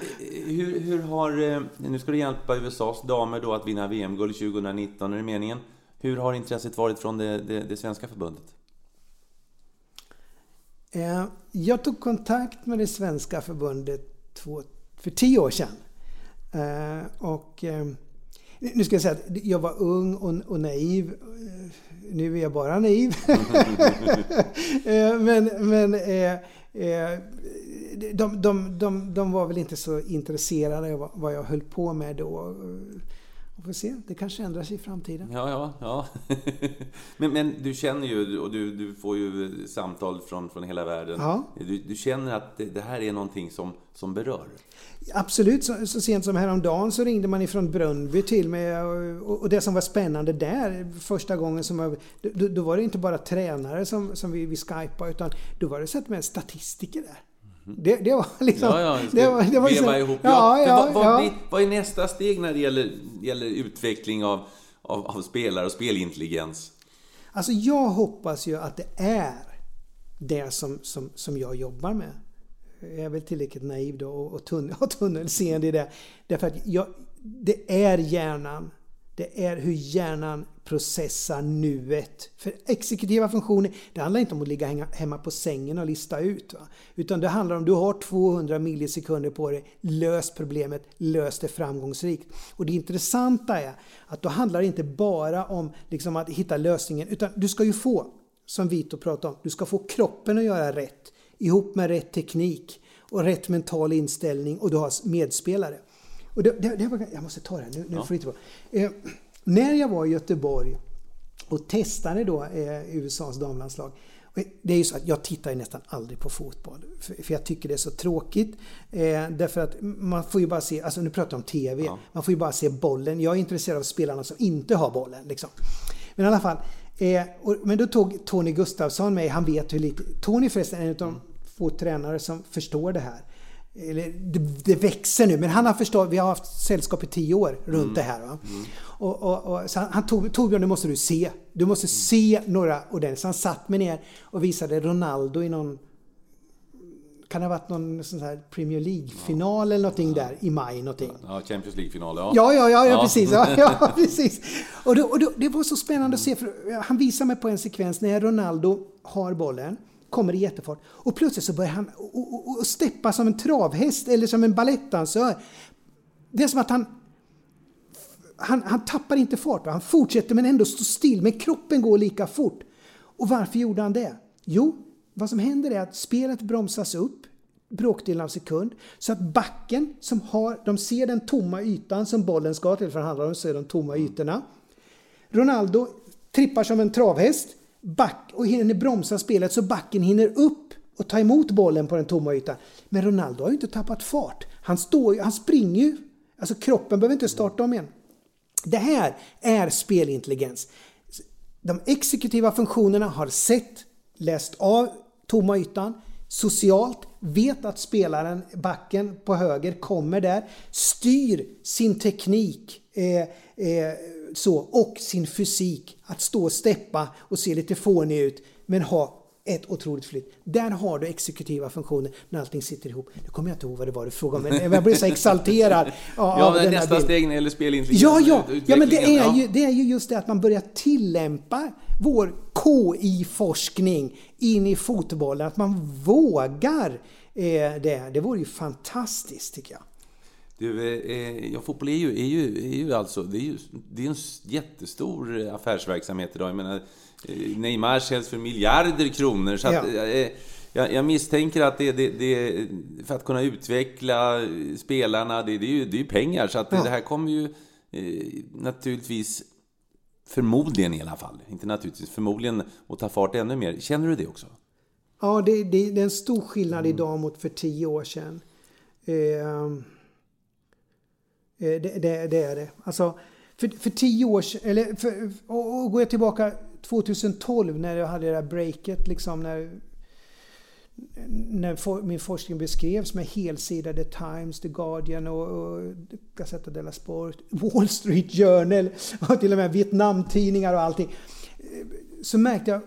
Speaker 2: hur, hur har... Eh, nu ska du hjälpa USAs damer då att vinna VM-guld 2019, är det meningen? Hur har intresset varit från det, det, det svenska förbundet?
Speaker 3: Eh, jag tog kontakt med det svenska förbundet för tio år sedan. Eh, och ehm, nu ska jag säga att jag var ung och, och naiv. Eh, nu är jag bara naiv. Eh, men men de, de, de, de var väl inte så intresserade av vad jag höll på med då. Vi får se, det kanske ändrar sig i framtiden.
Speaker 2: Ja, ja, ja. men, men du känner ju, och du, du får ju samtal från, från hela världen. Ja. Du, du känner att det, det, här är någonting som, som berör?
Speaker 3: Absolut, så, så sent som häromdagen så ringde man ifrån Brunnby till mig och, och det som var spännande där första gången som jag, då, då var det inte bara tränare som, som vi, vi skypade utan då var det så att med statistiker där. Det, det var liksom... Ja, ja,
Speaker 2: det var, det var liksom, ihop. Ja, ja, vad, vad, ja. vad är nästa steg när det gäller, gäller utveckling av, av, av spelare och spelintelligens?
Speaker 3: Alltså jag hoppas ju att det är det som, som, som jag jobbar med. jag är väl tillräckligt naiv då och, och tunnelseende i det. Därför att jag, det är hjärnan. Det är hur hjärnan processar nuet. För exekutiva funktioner, det handlar inte om att ligga hemma på sängen och lista ut. Va? Utan det handlar om du har 200 millisekunder på dig, lös problemet, lös det framgångsrikt. Och det intressanta är att då handlar det inte bara om liksom att hitta lösningen, utan du ska ju få, som Vito pratade om, du ska få kroppen att göra rätt ihop med rätt teknik och rätt mental inställning och du har medspelare. Och det, det, det var, jag måste ta det här, nu, nu ja. får inte vara. Eh, när jag var i Göteborg och testade då eh, USAs damlandslag. Det är ju så att jag tittar ju nästan aldrig på fotboll. För, jag tycker det är så tråkigt. Eh, därför att man får ju bara se, alltså nu pratar jag om TV, ja. man får ju bara se bollen. Jag är intresserad av spelarna som inte har bollen. Liksom. Men i alla fall. Eh, och, men då tog Tony Gustafsson mig, han vet hur lite... Tony förresten är en av de få tränare som förstår det här eller det, det, växer nu, men han har förstått, vi har haft sällskap i tio år runt mm. det här. Mm. Och, och, och, så han, han tog, Torbjörn, det måste du se. Du måste mm. se några ordentligt. Så han satt mig ner och visade Ronaldo i någon kan det ha varit någon sån här Premier League-final ja. eller någonting ja. där i maj någonting.
Speaker 2: Ja, Champions League-final, ja.
Speaker 3: Ja, ja, ja, ja, precis. Ja, ja, precis. Och, då, och då, det var så spännande att se, för han visade mig på en sekvens när Ronaldo har bollen kommer i jättefart. Och plötsligt så börjar han och, och, och steppa som en travhäst eller som en balettdansör. Det är som att han han, han tappar inte fart, han fortsätter men ändå står still, men kroppen går lika fort. Och varför gjorde han det? Jo, vad som händer är att spelet bromsas upp bråkdelen av sekund så att backen som har, de ser den tomma ytan som bollen ska till, för det handlar om så är de tomma ytorna. Ronaldo trippar som en travhäst, back och hinner bromsa spelet så backen hinner upp och ta emot bollen på den tomma ytan. Men Ronaldo har ju inte tappat fart. Han, står, han springer ju. Alltså kroppen behöver inte starta om igen. Det här är spelintelligens. De exekutiva funktionerna har sett, läst av tomma ytan, socialt, vet att spelaren, backen på höger, kommer där, styr sin teknik eh, eh, så, och sin fysik. Att stå och steppa och se lite fånig ut men ha ett otroligt flytt. Där har du exekutiva funktioner när allting sitter ihop. Nu kommer jag inte ihåg vad det var du frågade men jag blev så exalterad.
Speaker 2: ja, ja men nästa steg när det gäller spelintelligens
Speaker 3: Ja, ja, ja men det är, ju, det är ju just det att man börjar tillämpa vår KI-forskning in i fotbollen. Att man vågar eh, det. Det vore ju fantastiskt tycker jag.
Speaker 2: Du, eh, ja, fotboll är ju, är ju, är ju alltså, det är ju det är en jättestor affärsverksamhet idag. Jag menar, eh, Neymar säljs för miljarder kronor. Så att, ja. eh, jag, jag, misstänker att det, det, det, för att kunna utveckla spelarna, det, det är ju det är pengar. Så att ja. det här kommer ju eh, naturligtvis, förmodligen i alla fall, inte naturligtvis, förmodligen att ta fart ännu mer. Känner du det också?
Speaker 3: Ja, det, det, det är en stor skillnad mm. idag mot för tio år sedan. Eh, Eh, Eh, det, det, det, är det. Alltså, för, för tio år sedan, eller för, och, och går jag tillbaka 2012 när jag hade det där breaket liksom när när for, min forskning beskrevs med helsida The Times, The Guardian och, och Gazzetta della Sport, Wall Street Journal och till och med Vietnamtidningar och allting. Eh, så märkte jag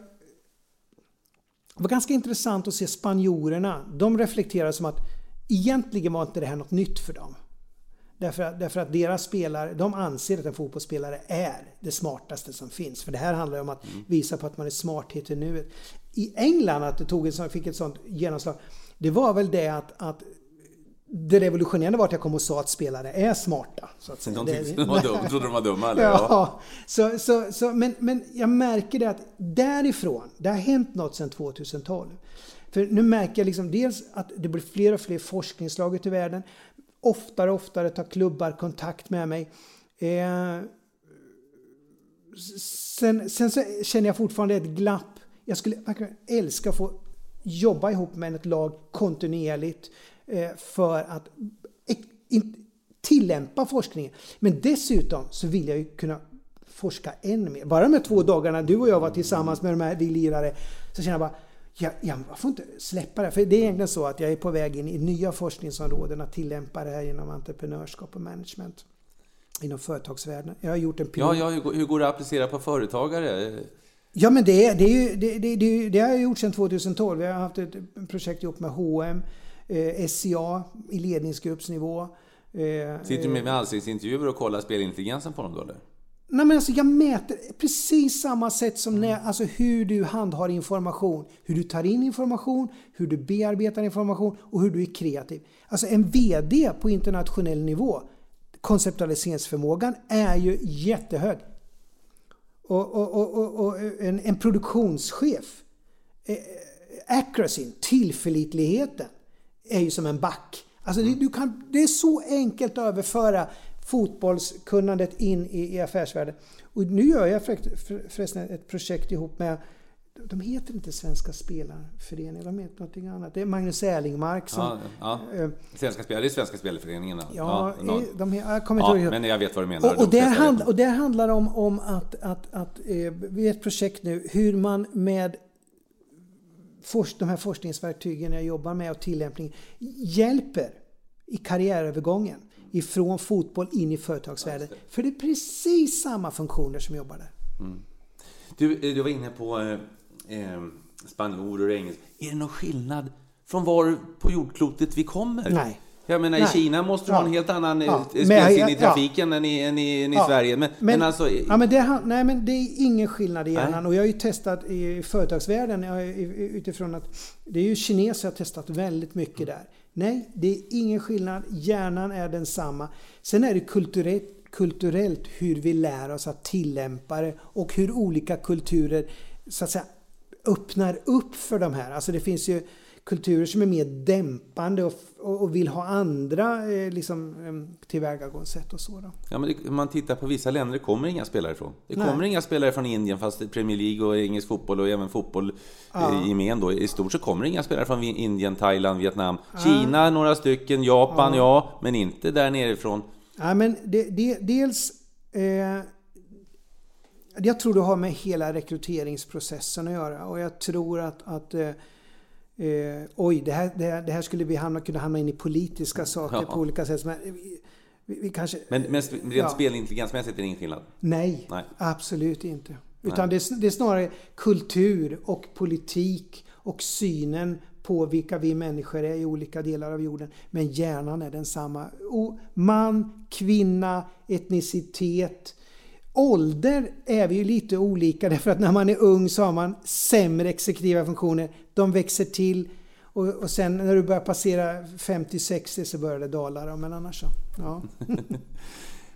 Speaker 3: det var ganska intressant att se spanjorerna. De reflekterade som att egentligen var inte det här något nytt för dem. Därför att, därför att deras spelare, de anser att en fotbollsspelare är det smartaste som finns. För det här handlar om att mm. visa på att man är smarthet i nuet. I England, att det tog en, fick ett sånt genomslag, det var väl det att, att det revolutionerande var att jag kom och sa att spelare är smarta. Så att
Speaker 2: De tyckte de var trodde de var dumma eller?
Speaker 3: Ja, ja. Så, så, så, men, men jag märker det att därifrån, det har hänt något sedan 2012. För nu märker jag liksom dels att det blir fler och fler forskningslag ute i världen oftare och oftare tar klubbar kontakt med mig. Eh, sen, sen så känner jag fortfarande ett glapp. Jag skulle verkligen älska att få jobba ihop med ett lag kontinuerligt eh, för att in, tillämpa forskningen. Men dessutom så vill jag ju kunna forska än mer. Bara de här två dagarna du och jag var tillsammans med de här vi lirare så känner jag bara jag, jag får inte släppa det. För det är egentligen så att jag är på väg in i nya forskningsområden att tillämpa det här inom entreprenörskap och management. Inom företagsvärlden. Jag har gjort en
Speaker 2: Ja, ja hur, hur går det att applicera på företagare?
Speaker 3: Ja, men det, det, är ju, det, det, det, det har jag gjort sedan 2012. Jag har haft ett projekt ihop med H&M eh, SCA i ledningsgruppsnivå. Eh,
Speaker 2: Sitter du med, med ansiktsintervjuer och kollar spelintelligensen på dem då eller?
Speaker 3: Nej, men alltså jag mäter precis samma sätt som när, alltså hur du handhar information. Hur du tar in information, hur du bearbetar information och hur du är kreativ. Alltså en VD på internationell nivå, konceptualiseringsförmågan är ju jättehög. Och, och, och, och en, en, produktionschef, eh, accuracyn, tillförlitligheten, är ju som en back. Alltså det, du kan, det är så enkelt att överföra fotbollskunnandet in i, i affärsvärlden. Och nu gör jag förresten ett projekt ihop med de heter inte Svenska Spelarföreningen, de heter någonting annat. Det är Magnus Erlingmark som...
Speaker 2: Ja, ja. Äh, Svenska Spelare, det är Svenska Spelarföreningen.
Speaker 3: Ja, ja de, jag kommer
Speaker 2: inte ja, Men jag vet vad du menar.
Speaker 3: Och, och, det, hand, och det handlar om, om att, att, att eh, vi är ett projekt nu, hur man med forsk, de här forskningsverktygen jag jobbar med och tillämpning hjälper i karriärövergången ifrån fotboll in i företagsvärlden. För det är precis samma funktioner som jobbar där. Mm.
Speaker 2: Du, eh, du var inne på eh, eh, spanjorer och engelska. Är det någon skillnad från var på jordklotet vi kommer?
Speaker 3: Nej.
Speaker 2: Jag menar, Nej. i Kina måste du ja. ha en helt annan ja. Eh, spelsinne i trafiken ja. än i, än i, än i ja. Sverige. Men, men, men, alltså...
Speaker 3: Ja, men det, nej, men det är ingen skillnad i hjärnan. Och jag har ju testat i företagsvärlden utifrån att det är ju kineser jag har testat väldigt mycket där. Nej, det är ingen skillnad. Hjärnan är densamma. Sen är det kulturellt, kulturellt hur vi lär oss att tillämpa det och hur olika kulturer så att säga öppnar upp för de här. Alltså det finns ju kulturer som är mer dämpande och, och vill ha andra eh, liksom, tillvägagångssätt och så. Då.
Speaker 2: Ja, men det, man tittar på vissa länder, det kommer inga spelare ifrån. Det Nej. kommer inga spelare från Indien, fast Premier League och engelsk fotboll och även fotboll ja. i gemen då. I stort så kommer det inga spelare från Indien, Thailand, Vietnam. Ja. Kina, några stycken. Japan, ja. ja men inte där nerifrån.
Speaker 3: Ja, men det, det, dels... Eh, jag tror det har med hela rekryteringsprocessen att göra och jag tror att, att eh, oj, det här, det, här, det här skulle vi hamna, kunna hamna in i politiska saker ja. på olika sätt. Men, vi, vi kanske,
Speaker 2: men, men rent ja. spelintelligensmässigt är det ingen skillnad?
Speaker 3: Nej, Nej. absolut inte. Utan det, det är snarare kultur och politik och synen på vilka vi människor är i olika delar av jorden. Men hjärnan är densamma. Och man, kvinna, etnicitet, ålder är vi ju lite olika därför att när man är ung så har man sämre exekutiva funktioner. De växer till och, och sen när du börjar passera 50-60 så börjar det dala. Men annars så, ja.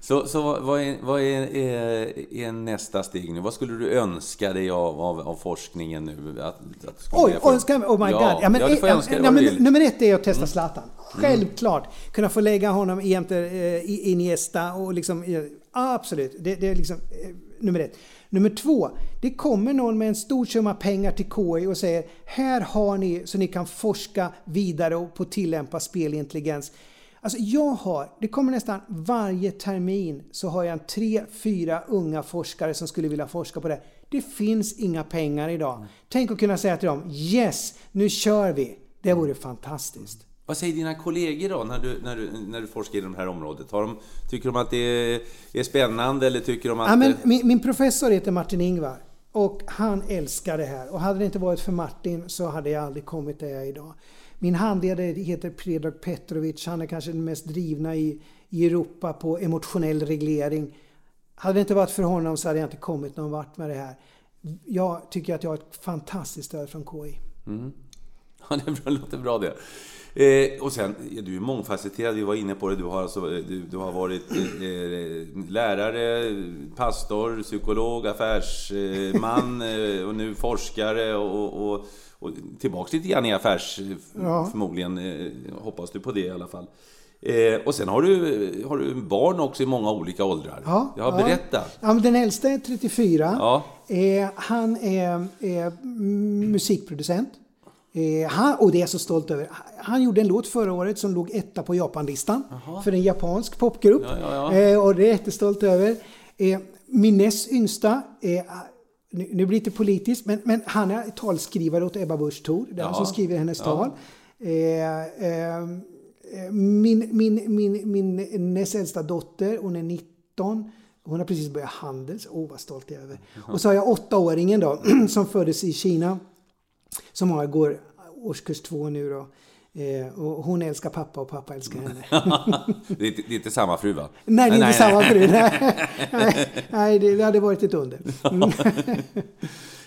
Speaker 2: Så, så vad, är, vad är, är, är, nästa steg nu? Vad skulle du önska dig av, av, av forskningen nu? Att,
Speaker 3: att Oj, önska, oh my ja, god! Ja, men, ja, får önska ja, men, nummer ett är att testa mm. Zlatan. Självklart! Mm. Kunna få lägga honom jämte eh, Iniesta och liksom... Eh, absolut, det, det är liksom eh, nummer ett. Nummer två, det kommer någon med en stor summa pengar till KI och säger här har ni så ni kan forska vidare och på tillämpa spelintelligens. Alltså jag har, det kommer nästan varje termin så har jag en tre, fyra unga forskare som skulle vilja forska på det. Det finns inga pengar idag. Tänk att kunna säga till dem Yes, nu kör vi. Det vore fantastiskt.
Speaker 2: Vad säger dina kollegor då när du, när du, när du forskar inom det här området? Har de, tycker de att det är, är spännande eller tycker de att...
Speaker 3: Ja, men min, min professor heter Martin Ingvar och han älskar det här. Och hade det inte varit för Martin så hade jag aldrig kommit där jag är idag. Min handledare heter Predrag Petrovic. Han är kanske den mest drivna i, i Europa på emotionell reglering. Hade det inte varit för honom så hade jag inte kommit någon vart med det här. Jag tycker att jag har ett fantastiskt stöd från KI.
Speaker 2: Mm. Ja, det låter bra det. Eh, och sen, du är mångfacetterad, vi var inne på det. Du har, alltså, du, du har varit eh, eh lärare, pastor, psykolog, affärsman eh, och nu forskare och, och och tillbaks lite grann i affärs... Ja. Förmodligen, eh, hoppas du på det i alla fall. Eh, och sen har du, har du barn också i många olika åldrar.
Speaker 3: Ja,
Speaker 2: Jag har ja. berättat.
Speaker 3: Ja, men den äldsta är 34. Ja. Eh, han är, är musikproducent. Eh, han, och det är jag så stolt över. Han gjorde en låt förra året som låg etta på Japanlistan. För en japansk popgrupp. Ja, eh, och det är jag jättestolt över. Eh, min näst yngsta nu, nu blir det lite politiskt, men, men han är talskrivare åt Ebba Busch Thor. Det är ja. han som skriver hennes ja. tal. Eh, eh, min, min, min, min näst äldsta dotter, hon är 19. Hon har precis börjat Handels. Åh, oh, vad stolt jag är över. Och så har jag åttaåringen då, som föddes i Kina. Som har, går årskurs två nu då. Eh, och hon älskar pappa och pappa älskar henne.
Speaker 2: det, är, inte- det är inte samma fru va?
Speaker 3: nej, det är inte samma fru. Nej, nej, nej det, det hade varit ett under. Mm.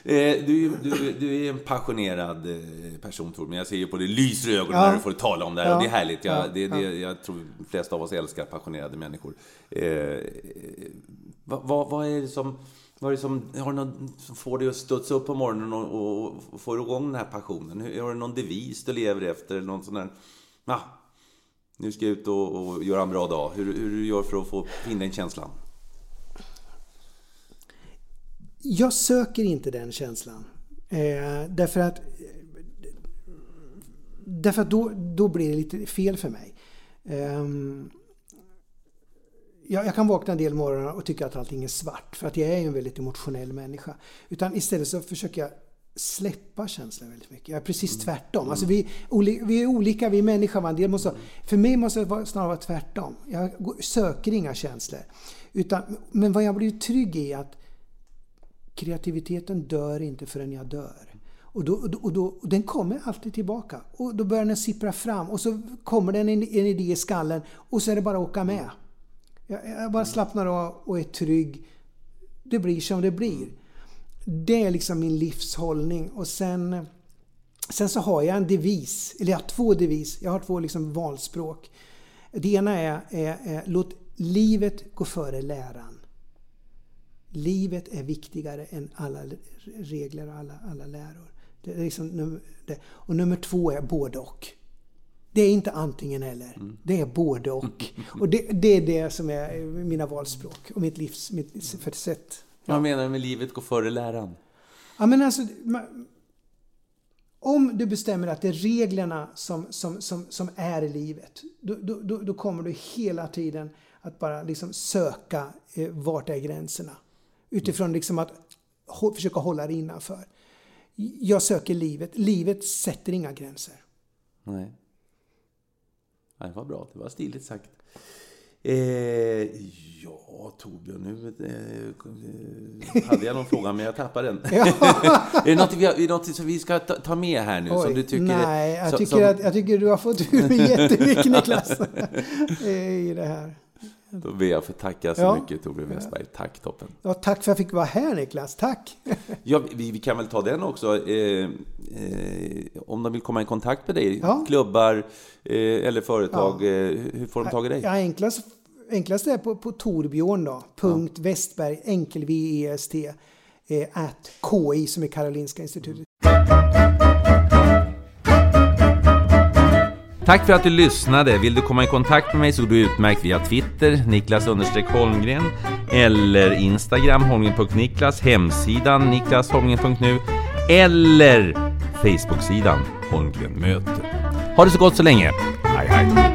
Speaker 2: Eh, du, du, du är en passionerad eh, person Tor, men jag ser ju på det lyser i ögonen
Speaker 3: Ja.
Speaker 2: när du får tala om det här.
Speaker 3: Ja.
Speaker 2: Och det är härligt. Jag,
Speaker 3: Ja.
Speaker 2: det, det, jag tror de flesta av oss älskar passionerade människor. Eh, vad, vad, vad är det som... Vad är det som, har du någon, som får dig att studsa upp på morgonen och, och, och får igång den här passionen? Har du någon devis du lever efter? Någon sån där, ah, nu ska jag ut och, och göra en bra dag. Hur, hur du gör för att få in den känslan?
Speaker 3: Jag söker inte den känslan. Eh, därför att, därför att då, då blir det lite fel för mig. Eh, jag, jag kan vakna en del morgnar och tycka att allting är svart. För att jag är en väldigt emotionell människa. Utan istället så försöker jag släppa känslan väldigt mycket. Jag är precis tvärtom. Alltså vi, oli- vi är olika, vi är människor. En del måste, för mig måste det vara- snarare vara tvärtom. Jag söker inga känslor. Utan, men vad jag blivit trygg i är att kreativiteten dör inte förrän jag dör. Och, då, och, då, och, då, och den kommer alltid tillbaka. Och då börjar den sippra fram och så kommer den en, en idé i skallen och så är det bara att åka med. Jag, jag bara slappnar av och är trygg. Det blir som det blir. Det är liksom min livshållning. Och sen, sen så har jag en devis, eller jag har två devis. Jag har två liksom valspråk. Det ena är, är, är låt livet gå före läran. Livet är viktigare än alla regler och alla, alla läror. Det är liksom. Och nummer två är både och. Det är inte antingen eller. Det är både och. Och det, det är det som är mina valspråk och mitt livs mitt sätt.
Speaker 2: Vad menar du med livet går före läran?
Speaker 3: Ja, men alltså, om du bestämmer att det är reglerna som, som, som, som är i livet, då, då, då, då kommer du hela tiden att bara liksom söka eh, vart är gränserna. Utifrån liksom att hå- försöka hålla det innanför. Jag söker livet. Livet sätter inga gränser.
Speaker 2: Nej. Det var bra. Det var stiligt sagt. Eh, ja, Torbjörn, nu eh, hade jag någon fråga, men jag tappade den. är det något, vi har, är det något som vi ska ta, ta med här nu? som du tycker
Speaker 3: nej, jag,
Speaker 2: som-
Speaker 3: tycker
Speaker 2: som,
Speaker 3: att, jag tycker du har fått ur jättemycket Niklas i det här.
Speaker 2: Då ber jag få tacka så
Speaker 3: Ja.
Speaker 2: mycket, Torbjörn Westberg. Tack, toppen.
Speaker 3: Ja, tack för att jag fick vara här Niklas, tack!
Speaker 2: Ja, vi, vi kan väl ta den också. Eh, eh, om de vill komma i kontakt med dig,
Speaker 3: Ja.
Speaker 2: klubbar eh, eller företag, eh, hur får de tag i dig?
Speaker 3: Ja, enklast, enklast är på, på Torbjörn då, punkt Westberg, enkel V-E-S-T, eh, at KI som är Karolinska institutet.
Speaker 2: Tack för att du lyssnade. Vill du komma i kontakt med mig så går du utmärkt via Twitter, Niklas understreck Holmgren, eller Instagram, holmgren.niklas, hemsidan niklasholmgren.nu eller Facebooksidan Holmgren möter. Ha det så gott så länge. Hej, hej.